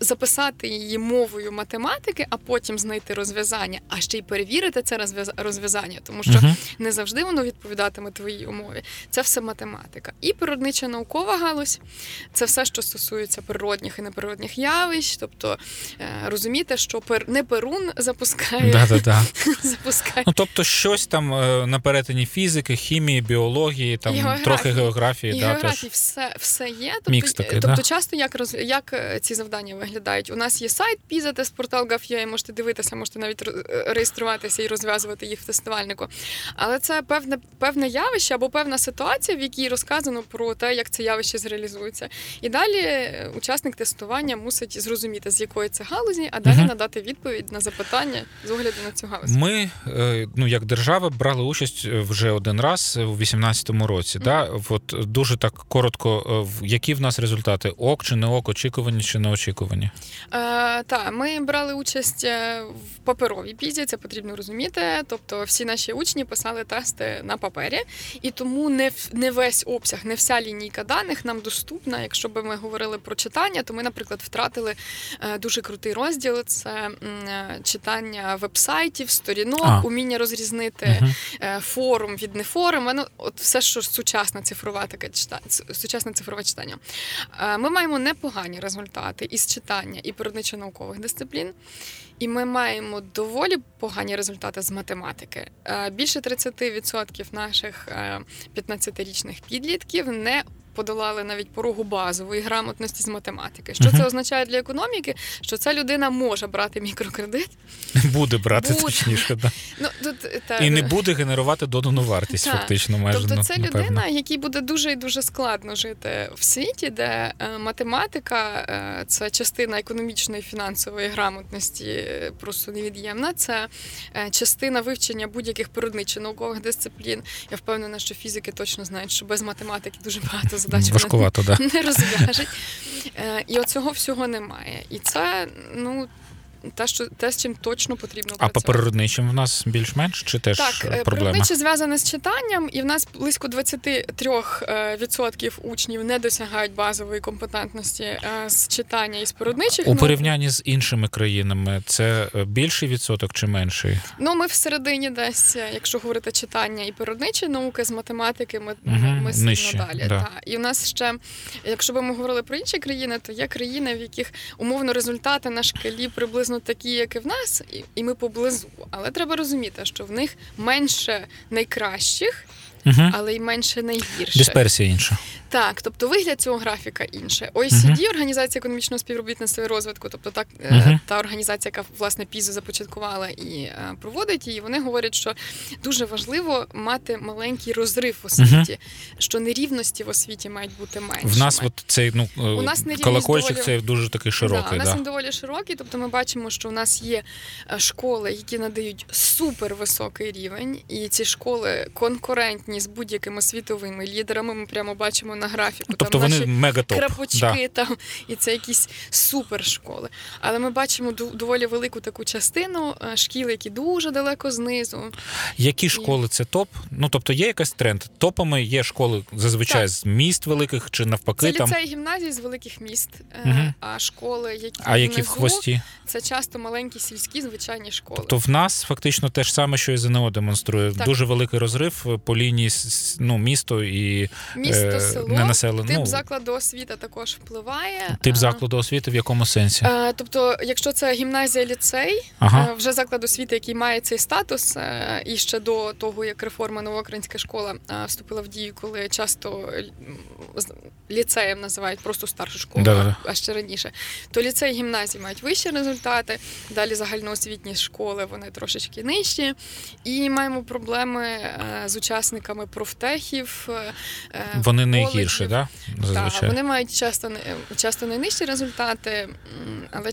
C: записати її мовою математики, а потім знайти розв'язання, а ще й перевірити це розв'яз- розв'язання, тому що не завжди воно відповідатиме твоїй умові. Це все математика. І природнича наукова галузь це все, що стосується природних і неприродних явищ. Тобто е, розуміти, що не перун запускає,
B: Да, да, да. [laughs]
C: запускає.
B: Ну, тобто, щось там е, на перетині фізики, хімії, біології, там
C: Географії.
B: трохи географії,
C: І
B: да,
C: географії все, все є. Тобто,
B: Мікс такий,
C: тобто
B: да?
C: часто як роз як е, ці завдання виглядають? У нас є сайт Піза, портал Gov.ua, можете дивитися, можете навіть е, реєструватися і розв'язувати їх в тестувальнику. Але це певне певне явище або певна ситуація, в якій розказано про те, як це явище зреалізується. І далі учасник тестування мусить зрозуміти, з якої це галузі, а далі
B: Мгм.
C: надати відповідь на запитання з огляду на цю галузі?
B: Ми, е, ну як держава, брали участь вже один раз у 2018 році. Mm-hmm. Да? От дуже так коротко, які в нас результати? Ок чи не ок, очікувані чи не очікувані?
C: Е, Так, ми брали участь в паперовій пізі, це потрібно розуміти. Тобто, всі наші учні писали тести на папері, і тому не не весь обсяг, не вся лінійка даних нам доступна. Якщо би ми говорили про читання, то ми, наприклад, втратили дуже крутий розділ: це читання вебсайтів, сторінок, а. уміння розрізнити uh форум від нефорум. Ну, от все, що сучасне цифрове таке читання, сучасне цифрове читання. Е, ми маємо непогані результати із читання і природничо-наукових дисциплін. І ми маємо доволі погані результати з математики. Е, більше 30% наших 15-річних підлітків не подолали навіть порогу базової грамотності з математики. Що uh це означає для економіки? Що ця людина може брати мікрокредит,
B: буде брати буде. точніше, да.
C: ну тут та...
B: і не буде генерувати додану вартість. Так. Фактично, майже
C: тобто
B: ну,
C: це
B: напевно.
C: людина, якій буде дуже і дуже складно жити в світі, де е, математика е, це частина економічної фінансової грамотності, е, просто невід'ємна. Це частина вивчення будь-яких природничих наукових дисциплін. Я впевнена, що фізики точно знають, що без математики дуже багато задачу
B: Важкувато,
C: не, да. не розв'яжуть. Е, і оцього всього немає. І це, ну. Те, що те, з чим точно потрібно
B: працювати. А по природничим в нас більш-менш чи теж
C: так,
B: е, проблема?
C: природниче зв'язане з читанням, і в нас близько 23% учнів не досягають базової компетентності е, з читання і з природничих.
B: У порівнянні з іншими країнами це більший відсоток чи менший?
C: Ну ми всередині десь, якщо говорити читання і природничі науки з математики, ми угу, ми сильно Нижче, далі. Да. Та. І у нас ще, якщо би ми говорили про інші країни, то є країни, в яких умовно результати на шкалі приблизно приблизно такі, як і в нас, і ми поблизу. Але треба розуміти, що в них менше найкращих, угу. але й менше найгірших.
B: Дисперсія інша.
C: Так, тобто вигляд цього графіка інше. OECD, uh-huh. організація економічного співробітництва і розвитку, тобто так uh-huh. та організація, яка власне пізу започаткувала і е, проводить її, вони говорять, що дуже важливо мати маленький розрив в освіті, uh-huh. що нерівності в освіті мають бути менше.
B: В нас от цей ну у нас колокольчик доволі... це дуже такий широкий.
C: Да,
B: У нас
C: він доволі широкий. Тобто, ми бачимо, що у нас є школи, які надають супервисокий рівень, і ці школи конкурентні з будь-якими світовими лідерами. Ми прямо бачимо на графіку.
B: Тобто там вони
C: наші
B: мегатоп.
C: крапочки да. там, і це якісь супершколи. Але ми бачимо доволі велику таку частину е, шкіл, які дуже далеко знизу.
B: Які і... школи це топ? Ну тобто є якийсь тренд. Топами є школи зазвичай так. з міст великих чи навпаки.
C: Це
B: там...
C: ліцей гімназії з великих міст, угу. а школи, які
B: а які внизу, в хвості,
C: це часто маленькі сільські звичайні школи.
B: Тобто в нас фактично те ж саме, що і ЗНО демонструє. Так. Дуже великий розрив по лінії ну, місто і
C: місто, е, село, не населено. Тип ну, закладу освіти також впливає.
B: Тип закладу освіти в якому сенсі?
C: А, тобто, якщо це гімназія ліцей, ага. вже заклад освіти, який має цей статус, і ще до того, як реформа новоукраїнська школа вступила в дію, коли часто ліцеєм називають просто старшу школу,
B: Да-да-да.
C: а ще раніше, то ліцей і гімназії мають вищі результати. Далі загальноосвітні школи вони трошечки нижчі. І маємо проблеми з учасниками профтехів.
B: Вони найгірші, да?
C: Так, вони мають часто часто найнижчі результати, але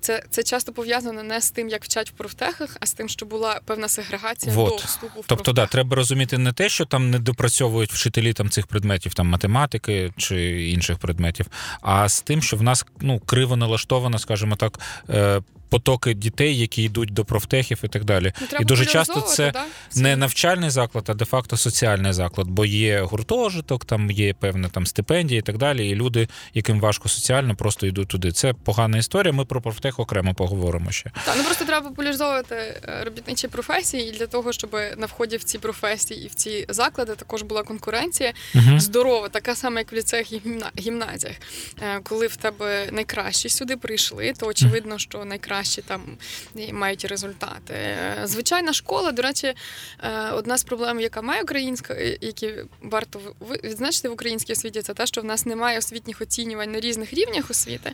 C: це це часто пов'язано не з тим, як вчать в профтехах, а з тим, що була певна сегрегація
B: вот.
C: до вступу в
B: Тобто, да, треба розуміти не те, що там не допрацьовують вчителі там цих предметів, там математики чи інших предметів, а з тим, що в нас ну криво налаштовано, скажімо так, е, потоки дітей, які йдуть до профтехів і так далі.
C: Ну,
B: і дуже часто це да? не навчальний заклад, а де-факто соціальний заклад, бо є гуртожиток, там є певна там стипендія і так далі. І люди, яким важко соціально, просто йдуть туди. Це погана історія. Ми про профтех окремо поговоримо ще.
C: Так, ну просто треба популяризовувати е, робітничі професії, і для того, щоб на вході в ці професії і в ці заклади також була конкуренція угу. здорова, така сама, як в ліцеях і гімназіях. Е, коли в тебе найкращі сюди прийшли, то очевидно, що найкраще кращі там мають результати. Звичайна школа, до речі, е, одна з проблем, яка має українська, е, які варто відзначити в українській освіті, це те, що в нас немає освітніх оцінювань на різних рівнях освіти.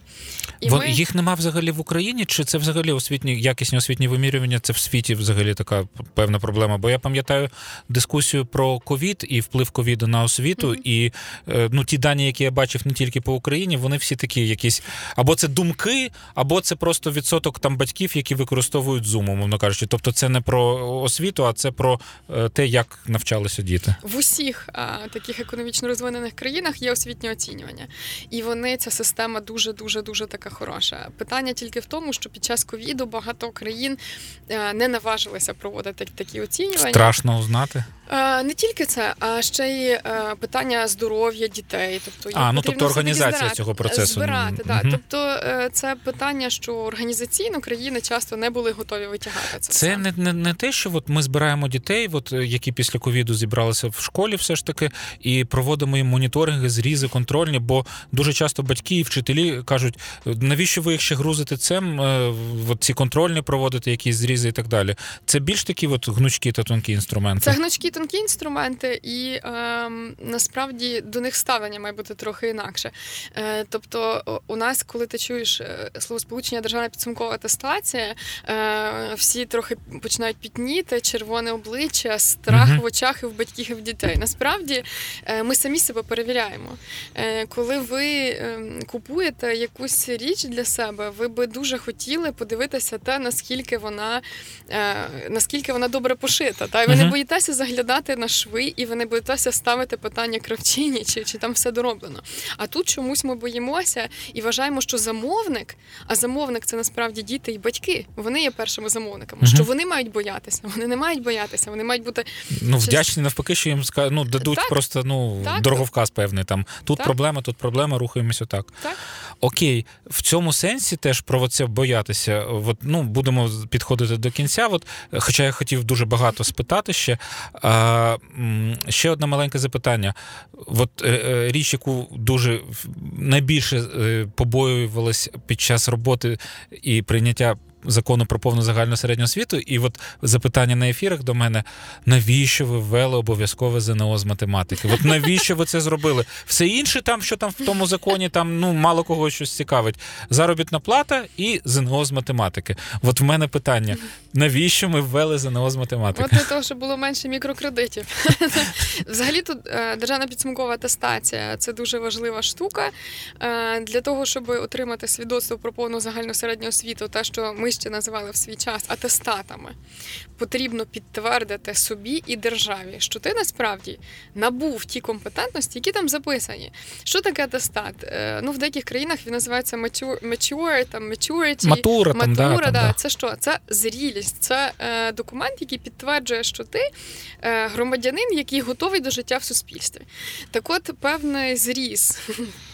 B: І Вон, ми... Їх нема взагалі в Україні, чи це взагалі освітні якісні освітні вимірювання? Це в світі взагалі така певна проблема. Бо я пам'ятаю дискусію про ковід і вплив ковіду на освіту, mm-hmm. і е, ну ті дані, які я бачив не тільки по Україні, вони всі такі якісь або це думки, або це просто відсоток десяток там батьків, які використовують Zoom, умовно кажучи. Тобто, це не про освіту, а це про е, те, як навчалися діти.
C: В усіх а, таких економічно розвинених країнах є освітнє оцінювання, і вони ця система дуже дуже дуже така хороша. Питання тільки в тому, що під час ковіду багато країн а, не наважилися проводити такі оцінювання.
B: Страшно узнати.
C: Не тільки це, а ще й питання здоров'я дітей. Тобто
B: А, ну, тобто організація
C: збирати-
B: цього процесу.
C: збирати. Да. Тобто е, це питання, що організаційно країни часто не були готові витягати це.
B: Це не, не, не те, що от ми збираємо дітей, от, е, які після ковіду зібралися в школі, все ж таки, і проводимо їм моніторинги, зрізи, контрольні, бо дуже часто батьки і вчителі кажуть, навіщо ви їх ще грузите цим, е, от ці контрольні проводити, якісь зрізи і так далі. Це більш такі от гнучкі та тонкі інструменти.
C: Це гнучкі тонкі інструменти, і ем, насправді до них ставлення має бути трохи інакше. Е, тобто, у нас, коли ти чуєш е, словосполучення державна підсумкова атестація, е, всі трохи починають пітніти, червоне обличчя, страх
B: Мгм.
C: в очах і в батьків і в дітей. Насправді е, ми самі себе перевіряємо. Е, коли ви ем, купуєте якусь річ для себе, ви би дуже хотіли подивитися те, наскільки вона е, наскільки вона добре пошита. Та? І ви не боїтеся заглядати на шви, і ви не боїтеся ставити питання кравчині, чи, чи там все дороблено. А тут чомусь ми боїмося і вважаємо, що замовник, а замовник це насправді діти і батьки. Вони є першими замовниками.
B: Мгм.
C: Що вони мають боятися? Вони не мають боятися, вони мають бути
B: Ну, вдячні навпаки, що їм ну, дадуть
C: Так.
B: просто ну,
C: Так.
B: дороговказ певний. Там. Тут
C: Так.
B: проблема, тут проблема, рухаємося так.
C: так.
B: Окей, в цьому сенсі теж про це боятися. От, ну, будемо підходити до кінця. От, хоча я хотів дуже багато спитати ще. А, ще одне маленьке запитання. От е, е, річ, яку дуже найбільше е, побоювалась під час роботи і прийняття. Закону про повну загальну середню освіту, і от запитання на ефірах до мене: навіщо ви ввели обов'язкове ЗНО з математики? От навіщо ви це зробили? Все інше, там, що там в тому законі, там ну мало кого щось цікавить. Заробітна плата і ЗНО з математики. От в мене питання: навіщо ми ввели ЗНО з математики?
C: От для того, щоб було менше мікрокредитів. [laughs] Взагалі тут е, державна підсумкова атестація це дуже важлива штука. Е, Для того, щоб отримати свідоцтво про повну загальну середню освіту, те, що ми ще називали в свій час атестатами, потрібно підтвердити собі і державі, що ти насправді набув ті компетентності, які там записані. Що таке атестат? Е, Ну, в деяких країнах він називається mature, там maturity.
B: Матура, там, да,
C: Матура,
B: там,
C: да.
B: да.
C: Це що? Це зрілість, це е, документ, який підтверджує, що ти е, громадянин, який готовий до життя в суспільстві. Так от, певний зріз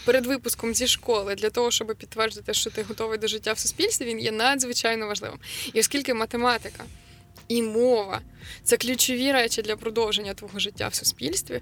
C: перед випуском зі школи для того, щоб підтвердити, що ти готовий до життя в суспільстві, він є надзвичайно важливим. І оскільки математика і мова це ключові речі для продовження твого життя в суспільстві,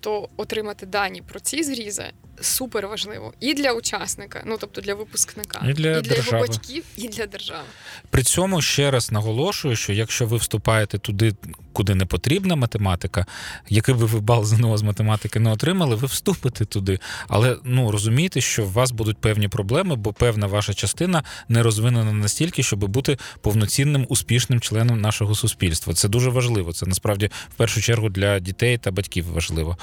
C: то отримати дані про ці зрізи супер важливо і для учасника, ну тобто для випускника,
B: І для
C: його батьків, і для держави.
B: При цьому ще раз наголошую, що якщо ви вступаєте туди, куди не потрібна математика, який би ви бал ЗНО з математики не отримали, ви вступите туди. Але ну розумійте, що у вас будуть певні проблеми, бо певна ваша частина не розвинена настільки, щоб бути повноцінним успішним членом нашого суспільства. Це дуже важливо. Це насправді в першу чергу для дітей та батьків важливо.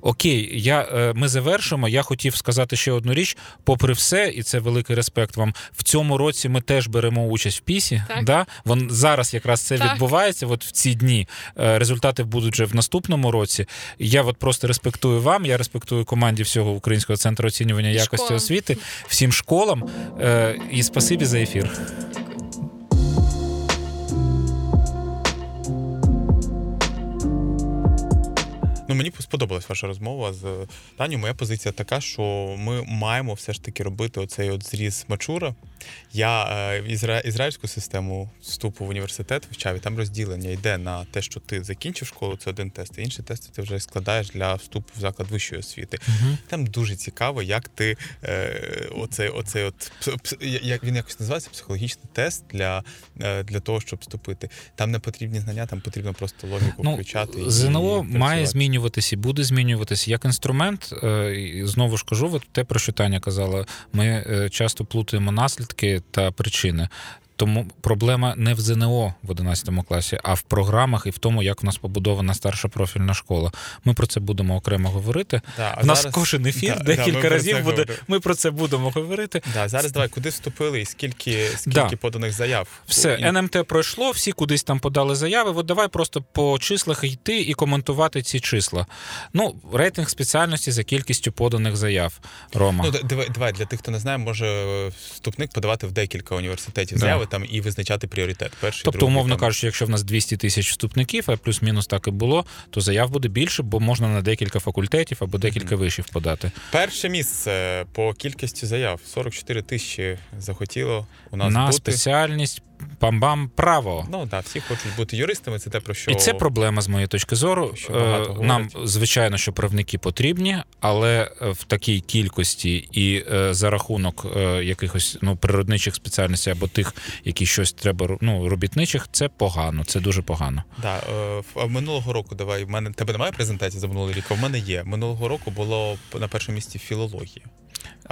B: Окей, я, е, ми завершимо. Я хотів сказати ще одну річ. Попри все, і це великий респект вам. В цьому році ми теж беремо участь в пісі.
C: Так.
B: Да? Вон зараз якраз це
C: Так.
B: відбувається. От в ці дні Е, результати будуть вже в наступному році. Я от просто респектую вам. Я респектую команді всього українського центру оцінювання
C: І
B: якості
C: школам.
B: освіти, всім школам. Е, І спасибі за ефір.
A: Мені сподобалась ваша розмова з Таню. Моя позиція така, що ми маємо все ж таки робити оцей от зріз мачура. Я е, ізра... ізраїльську систему вступу в університет вивчав, і там розділення йде на те, що ти закінчив школу, це один тест, а інший тест ти вже складаєш для вступу в заклад вищої освіти. Там дуже цікаво, як ти е, оцей, оцей от як він якось називається психологічний тест для, е, для того, щоб вступити. Там не потрібні знання, там потрібно просто логіку
B: Ну,
A: включати. і
B: ЗНО має змінюватися і буде змінюватися як інструмент. е, Знову ж кажу, от те, про що Таня казала, ми е, часто плутаємо наслідки та причини. Тому проблема не в ЗНО в 11 класі, а в програмах і в тому, як в нас побудована старша профільна школа. Ми про це будемо окремо говорити.
A: Да, а
B: У нас
A: зараз-
B: кожен ефір
A: Да, да,
B: декілька
A: про
B: разів буде.
A: говоримо.
B: Ми про це будемо говорити.
A: Да, зараз давай, куди вступили і скільки, скільки
B: Да.
A: поданих заяв?
B: Все,
A: І-
B: НМТ пройшло, всі кудись там подали заяви. От давай просто по числах йти і коментувати ці числа. Ну, рейтинг спеціальності за кількістю поданих заяв. Рома.
A: Ну, давай, для тих, хто не знає, може вступник подавати в декілька університетів
B: Да.
A: заяви там і визначати пріоритет. Перший,
B: Тобто,
A: другий,
B: умовно
A: там.
B: кажучи, якщо в нас 200 тисяч вступників, а плюс-мінус так і було, то заяв буде більше, бо можна на декілька факультетів або декілька вишів подати.
A: Перше місце по кількості заяв 44 тисячі захотіло у нас
B: на
A: бути.
B: спеціальність пам-бам право.
A: Ну так, всі хочуть бути юристами. Це те про що
B: І це проблема з моєї точки зору.
A: що
B: Е, Нам, звичайно, що правники потрібні, але е, в такій кількості і е, за рахунок якихось ну, природничих спеціальностей або тих, які щось треба ну, робітничих, це погано. Це дуже погано.
A: Да, минулого року давай. В мене тебе немає презентації за минулий рік. а В мене є. Минулого року було на першому місці філологія.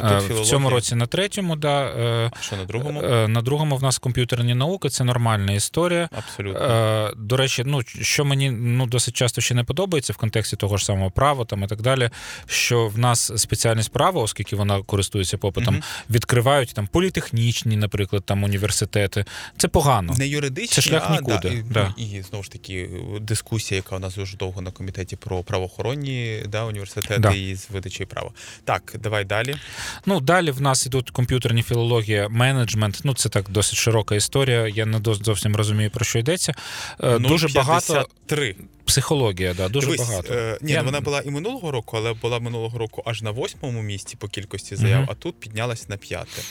A: А
B: Е,
A: тут
B: В цьому році на третьому, да, е,
A: А що на другому?
B: е, на другому в нас комп'ютерні науки, це нормальна історія.
A: Абсолютно.
B: Е, До речі, ну що мені ну досить часто ще не подобається в контексті того ж самого права там і так далі. Що в нас спеціальність права, оскільки вона користується попитом,
A: Мгм.
B: відкривають там політехнічні, наприклад, там університети. Це погано.
A: Не юридичні,
B: Це шлях
A: а,
B: нікуди,
A: Да, і,
B: да.
A: ну, і знову ж таки дискусія, яка у нас дуже довго на комітеті про правоохоронні да, університети
B: Да.
A: і з видачі права. Так, давай далі.
B: Ну далі в нас ідуть комп'ютерні філологія, менеджмент. Ну це так досить широка історія. Я не зовсім розумію про що йдеться. Ну, Дуже багато психологія, да, дуже
A: Дивись,
B: багато.
A: Е, ні,
B: Я-
A: ну, вона була і минулого року, але була минулого року аж на восьмому місці по кількості заяв,
B: Мгм.
A: а тут піднялась на п'яте.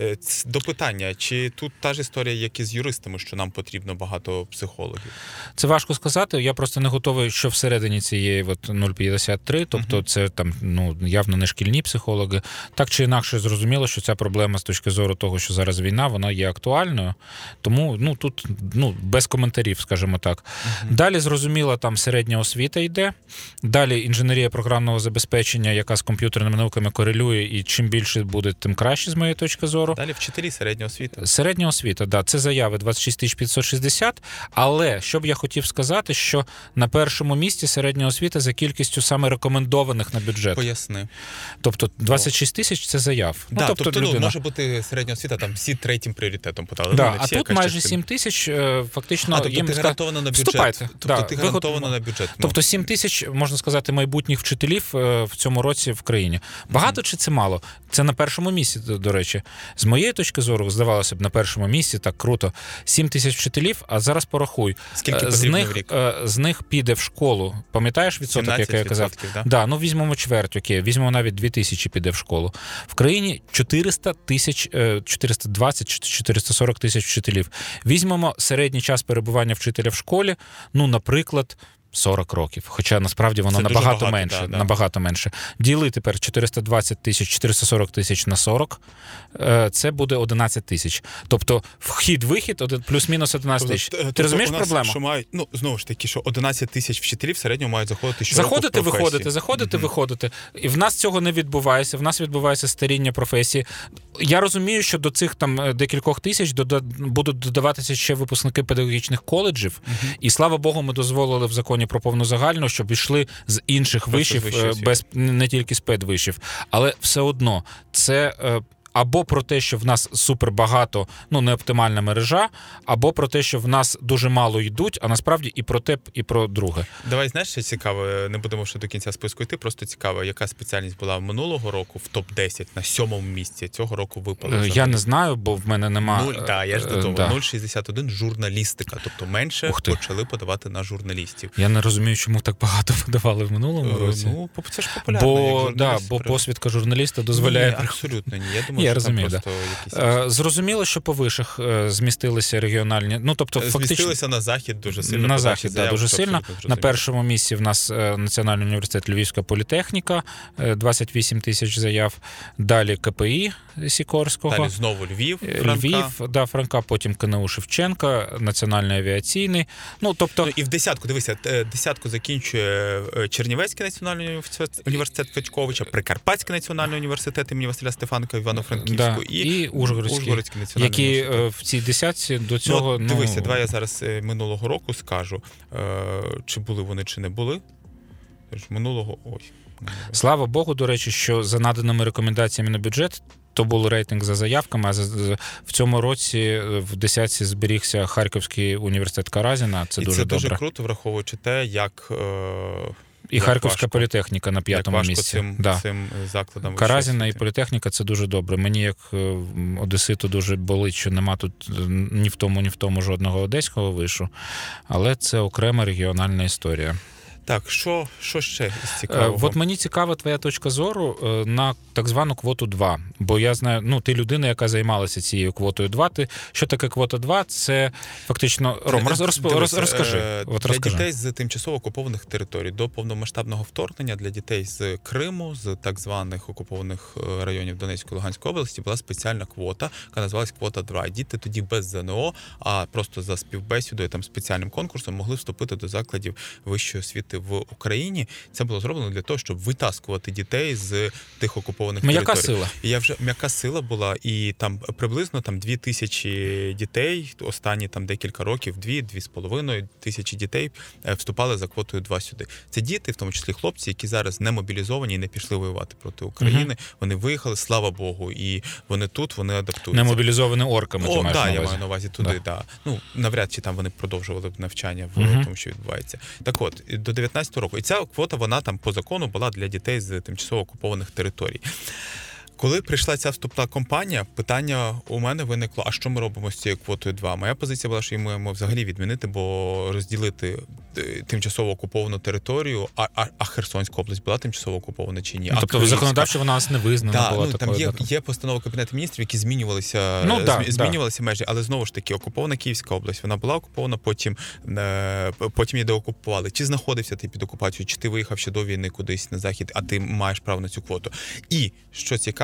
A: Е, До питання, чи тут та ж історія, як і з юристами, що нам потрібно багато психологів?
B: Це важко сказати. Я просто не готовий, що всередині цієї от 0,53, тобто
A: Мгм.
B: це там ну явно не шкільні психологи. Так чи інакше, зрозуміло, що ця проблема з точки зору того, що зараз війна, вона є актуальною. Тому ну тут ну без коментарів, скажімо так. Далі зрозуміло, там середня освіта йде. Далі інженерія програмного забезпечення, яка з комп'ютерними науками корелює, і чим більше буде, тим краще з моєї точки зору.
A: Далі вчителі середньої освіти.
B: Середня освіта, да, це заяви 26 тисяч 560. Але що б я хотів сказати, що на першому місці середня освіта за кількістю саме рекомендованих на бюджет.
A: Поясни.
B: Тобто 26 тисяч це заяв.
A: да, тобто, ну,
B: людина.
A: може бути середня освіта, там всі третім пріоритетом подали.
B: Да,
A: ну,
B: а тут майже
A: частина.
B: 7 тисяч е, фактично
A: А, тобто
B: їм
A: ти гарантовано на бюджет.
B: Вступайте.
A: Тобто
B: Да,
A: ти гарантовано на бюджет. ну.
B: Тобто 7 тисяч, можна сказати, майбутніх вчителів е, в цьому році в країні. Багато чи це мало? Це на першому місці, до речі. З моєї точки зору, здавалося б, на першому місці так круто. 7 тисяч вчителів, а зараз порахуй.
A: Скільки
B: Е, з
A: потрібно в
B: них,
A: рік?
B: е, з них піде в школу. Пам'ятаєш відсоток, який я казав?
A: да?
B: Да, ну візьмемо чверть, окей, візьмемо навіть 2 тисячі піде в школу. В країні 400 тисяч, е, 420 чи 440 тисяч вчителів. Візьмемо середній час перебування вчителя в школі, ну, наприклад. 40 років, хоча насправді воно
A: Це
B: набагато
A: багато,
B: менше.
A: да, да.
B: Набагато менше. Діли тепер 420 тисяч, 440 тисяч на 40, е, це буде 11 тисяч. Тобто вхід-вихід плюс-мінус 11 тисяч.
A: Тобто,
B: Ти розумієш
A: у нас,
B: проблему?
A: Що мають, ну, знову ж таки, що 11 тисяч вчителів в середньому мають заходити щороку
B: Заходити,
A: в
B: виходити, заходити, виходити. І в нас цього не відбувається. В нас відбувається старіння професії. Я розумію, що до цих там е, декількох тисяч дода- будуть додаватися ще випускники педагогічних коледжів. І слава Богу, ми дозволили в законі про повнозагальну, щоб йшли з інших вишів, е, без не тільки з педвишів. Але все одно це. Е, Або про те, що в нас супер багато, ну не оптимальна мережа, або про те, що в нас дуже мало йдуть, а насправді і про те, і про друге.
A: Давай знаєш, що цікаве, не будемо ще до кінця списку йти. Просто цікаво, яка спеціальність була минулого року в топ 10 на сьомому місці. Цього року випала.
B: Е. Я не знаю, бо в мене нема.
A: Нуль, да, я ж
B: е,
A: до того.
B: да.
A: 0,61 журналістика. Тобто менше
B: Ух ти.
A: почали подавати на журналістів.
B: Я не розумію, чому так багато [laughs] подавали в минулому
A: Е,
B: році.
A: Ну, це ж популярно. як
B: бо, да, бо посвідка журналіста дозволяє.
A: Ні, абсолютно ні. Я думаю,
B: я розумію, да.
A: якісь
B: Е, Зрозуміло, що по вишах е, змістилися регіональні. Ну тобто, фактично
A: змістилися на захід дуже сильно.
B: на захід да, дуже сильно. На першому місці в нас е, Національний університет Львівська політехніка, е, 28 тисяч заяв. Далі КПІ Сікорського.
A: Далі знову Львів,
B: е,
A: Франка.
B: Львів, да, Франка, потім КНУ Шевченка, Національний авіаційний. Ну, тобто,
A: Ну, і в десятку, дивися, е, десятку закінчує е, Чернівецький національний університет, Федьковича, Прикарпатський національний університет імені Василя Стефанка
B: Е,
A: Івано-Франківська. Івано-Франківську
B: Да,
A: і,
B: і Ужгородський,
A: Ужгородський національний
B: які
A: університет.
B: е, в цій десятці до цього.
A: Ну,
B: Ну,
A: дивися, давай я зараз е, минулого року скажу, е, чи були вони, чи не були. Тож минулого ой.
B: Слава Богу, до речі, що за наданими рекомендаціями на бюджет. То був рейтинг за заявками. А в цьому році в десятці зберігся Харківський університет Каразіна. Це
A: і
B: дуже
A: це
B: добре.
A: дуже круто, враховуючи те, як,
B: І
A: як
B: Харківська
A: важко.
B: політехніка на
A: як
B: п'ятому
A: важко
B: місці.
A: цим,
B: да.
A: цим закладам.
B: Каразіна і політехніка це дуже добре. Мені як е, одеситу дуже болить, що нема тут е, ні в тому, ні в тому жодного одеського вишу, але це окрема регіональна історія.
A: Так, що, що ще із
B: Е,
A: цікавого?
B: От мені цікава твоя точка зору е, на так звану квоту 2. Бо я знаю, ну ти людина, яка займалася цією квотою 2. Ти що таке квота 2? Це фактично Ром, роз,
A: Дивись,
B: роз, розкажи.
A: е,
B: От
A: для
B: розкажи.
A: дітей з тимчасово окупованих територій до повномасштабного вторгнення для дітей з Криму, з так званих окупованих е, районів Донецької Луганської області була спеціальна квота, яка називалась квота 2. Діти тоді без ЗНО, а просто за співбесідою там спеціальним конкурсом могли вступити до закладів вищої освіти в Україні. Це було зроблено для того, щоб витаскувати дітей з тих окупованих
B: М'яка
A: територій.
B: сила.
A: І я вже м'яка сила була, і там приблизно там дві тисячі дітей останні там декілька років, дві-дві з половиною тисячі дітей е, вступали за квотою 2 сюди. Це діти, в тому числі хлопці, які зараз не мобілізовані і не пішли воювати проти України. Вони виїхали, слава Богу, і вони тут, вони адаптуються.
B: Не мобілізовані орками. ти
A: О,
B: маєш
A: да,
B: на
A: я маю на увазі туди, да. Ну, навряд чи там вони продовжували б навчання в
B: Мгм.
A: тому, що відбувається. Так от, до 19 року. І ця квота, вона там по закону була для дітей з тимчасово окупованих територій. Коли прийшла ця вступна кампанія, питання у мене виникло: а що ми робимо з цією квотою 2? Моя позиція була, що її маємо взагалі відмінити, бо розділити е, тимчасово окуповану територію, а, а, а Херсонська область була тимчасово окупована чи ні?
B: Ну, тобто законодавчо вона нас не визнана
A: Да,
B: була
A: ну, там є,
B: да.
A: є постанова Кабінету міністрів, які змінювалися,
B: Ну,
A: е,
B: да,
A: змі-
B: да.
A: змінювалися межі, але знову ж таки окупована Київська область. Вона була окупована, потім, е, потім її деокупували. Чи знаходився ти під окупацією, чи ти виїхав ще до війни кудись на захід, а ти маєш право на цю квоту. І що цікаво,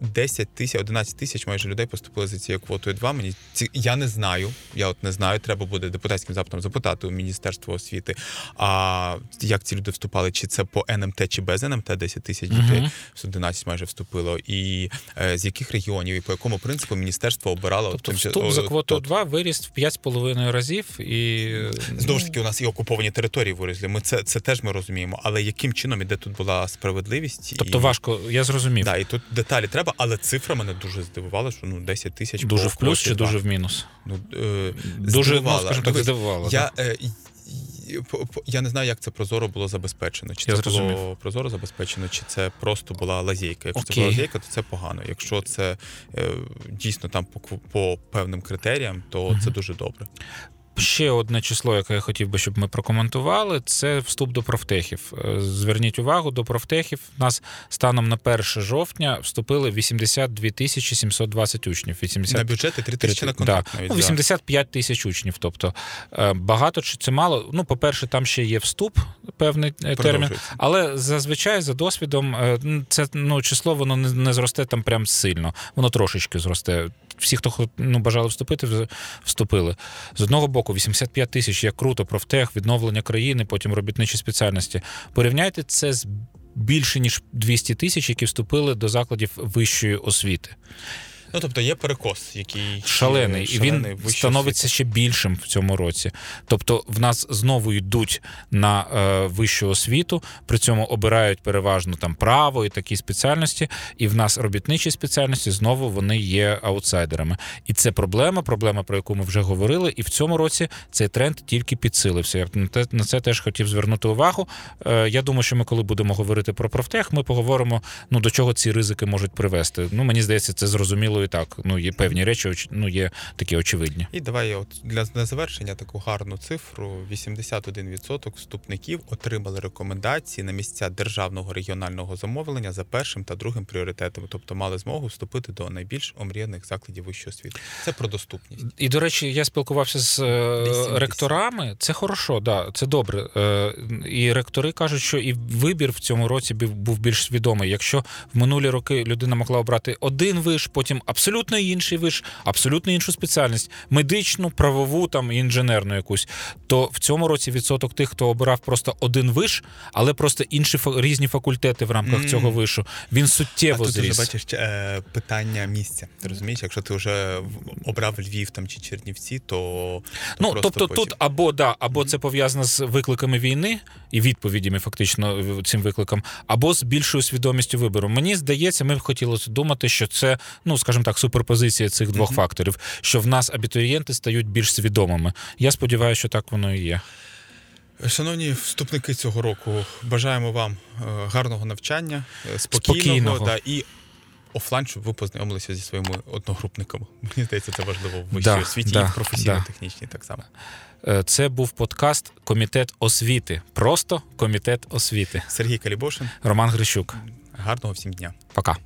A: 10 тисяч, 11 тисяч майже людей поступили за цією квотою 2. Мені ці я не знаю. Я от не знаю. Треба буде депутатським запитом запитати у Міністерства освіти. А як ці люди вступали? Чи це по НМТ, чи без НМТ 10 тисяч дітей?
B: Мгм.
A: 11 майже вступило. І е, з яких регіонів і по якому принципу міністерство обирало
B: Тобто
A: тимча-
B: вступ
A: о,
B: за квотою
A: тот.
B: 2 виріс в 5,5 разів і
A: Знову ж таки, у нас і окуповані території вирізли. Ми це, це теж ми розуміємо. Але яким чином іде тут була справедливість?
B: Тобто
A: і...
B: важко, я зрозумів.
A: Да, і тут деталі треба, але цифра мене дуже здивувала, що ну 10 тисяч
B: Дуже
A: по
B: в плюс чи дуже в мінус?
A: ну, е,
B: Дуже, ну, скажімо так,
A: Дивись,
B: здивувало.
A: Я, е, я не знаю, як це прозоро було забезпечено. Чи
B: Я
A: це
B: зрозумів.
A: було прозоро забезпечено, чи це просто була лазейка. Якщо це була лазейка, то це погано. Якщо це е, дійсно там по, по певним критеріям, то це дуже добре.
B: Ще одне число, яке я хотів би, щоб ми прокоментували, це вступ до профтехів. Е, Зверніть увагу, до профтехів у нас станом на 1 жовтня вступили 82 тисячі 720 учнів. 80...
A: На бюджети 3 тисячі на
B: да.
A: контракт навіть.
B: ну, 85 тисяч учнів. Тобто е, багато чи це мало. Ну, по-перше, там ще є вступ, певний е, термін. Але зазвичай за досвідом це ну, число воно не, не зросте там прям сильно. Воно трошечки зросте. Всі, хто ну, бажали вступити, вступили. З одного боку, 85 тисяч як круто, профтех, відновлення країни, потім робітничі спеціальності. Порівняйте це з більше ніж 200 тисяч, які вступили до закладів вищої освіти.
A: Ну тобто є перекос, який
B: Шалений, і він становиться ще більшим в цьому році. Тобто, в нас знову йдуть на е, вищу освіту, при цьому обирають переважно там право і такі спеціальності, і в нас робітничі спеціальності знову вони є аутсайдерами. І це проблема, проблема, про яку ми вже говорили. І в цьому році цей тренд тільки підсилився. Я на те на це теж хотів звернути увагу. Е, я думаю, що ми, коли будемо говорити про профтех, ми поговоримо, ну до чого ці ризики можуть привести. Ну мені здається, це зрозуміло і так. Ну є певні речі, ну є такі очевидні.
A: І давай от для на завершення таку гарну цифру: 81% вступників отримали рекомендації на місця державного регіонального замовлення за першим та другим пріоритетами, тобто мали змогу вступити до найбільш омріяних закладів вищої освіти. Це про доступність.
B: І до речі, я спілкувався з е,
A: 80.
B: ректорами. Це хорошо, да, це добре. Е, І ректори кажуть, що і вибір в цьому році був більш свідомий. Якщо в минулі роки людина могла обрати один виш, потім абсолютно інший виш, абсолютно іншу спеціальність, медичну, правову там інженерну якусь. То в цьому році відсоток тих, хто обирав просто один виш, але просто інші різні факультети в рамках
A: Мгм.
B: цього вишу, він
A: А
B: суттєво
A: тут
B: зріс.
A: вже бачиш е, питання місця. Ти розумієш, якщо ти вже обрав Львів там чи Чернівці, то, то
B: Ну, тобто
A: потім.
B: тут або да, або це пов'язано з викликами війни і відповідями фактично цим викликам, або з більшою свідомістю вибору. Мені здається, ми б хотіли думати, що це, ну скажімо так, суперпозиція цих двох
A: Мгм.
B: факторів, що в нас абітурієнти стають більш свідомими. Я сподіваюся, що так воно і є.
A: Шановні вступники цього року, бажаємо вам е, гарного навчання, е, спокійного,
B: Спокійного.
A: Да, і офлайн, щоб ви познайомилися зі своїми одногрупниками. Мені здається, це важливо в вищій
B: Да,
A: освіті
B: да,
A: і професійно-технічній так само.
B: Е, Це був подкаст Комітет освіти. Просто комітет освіти.
A: Сергій Калібошин,
B: Роман Грищук.
A: гарного всім дня.
B: Пока.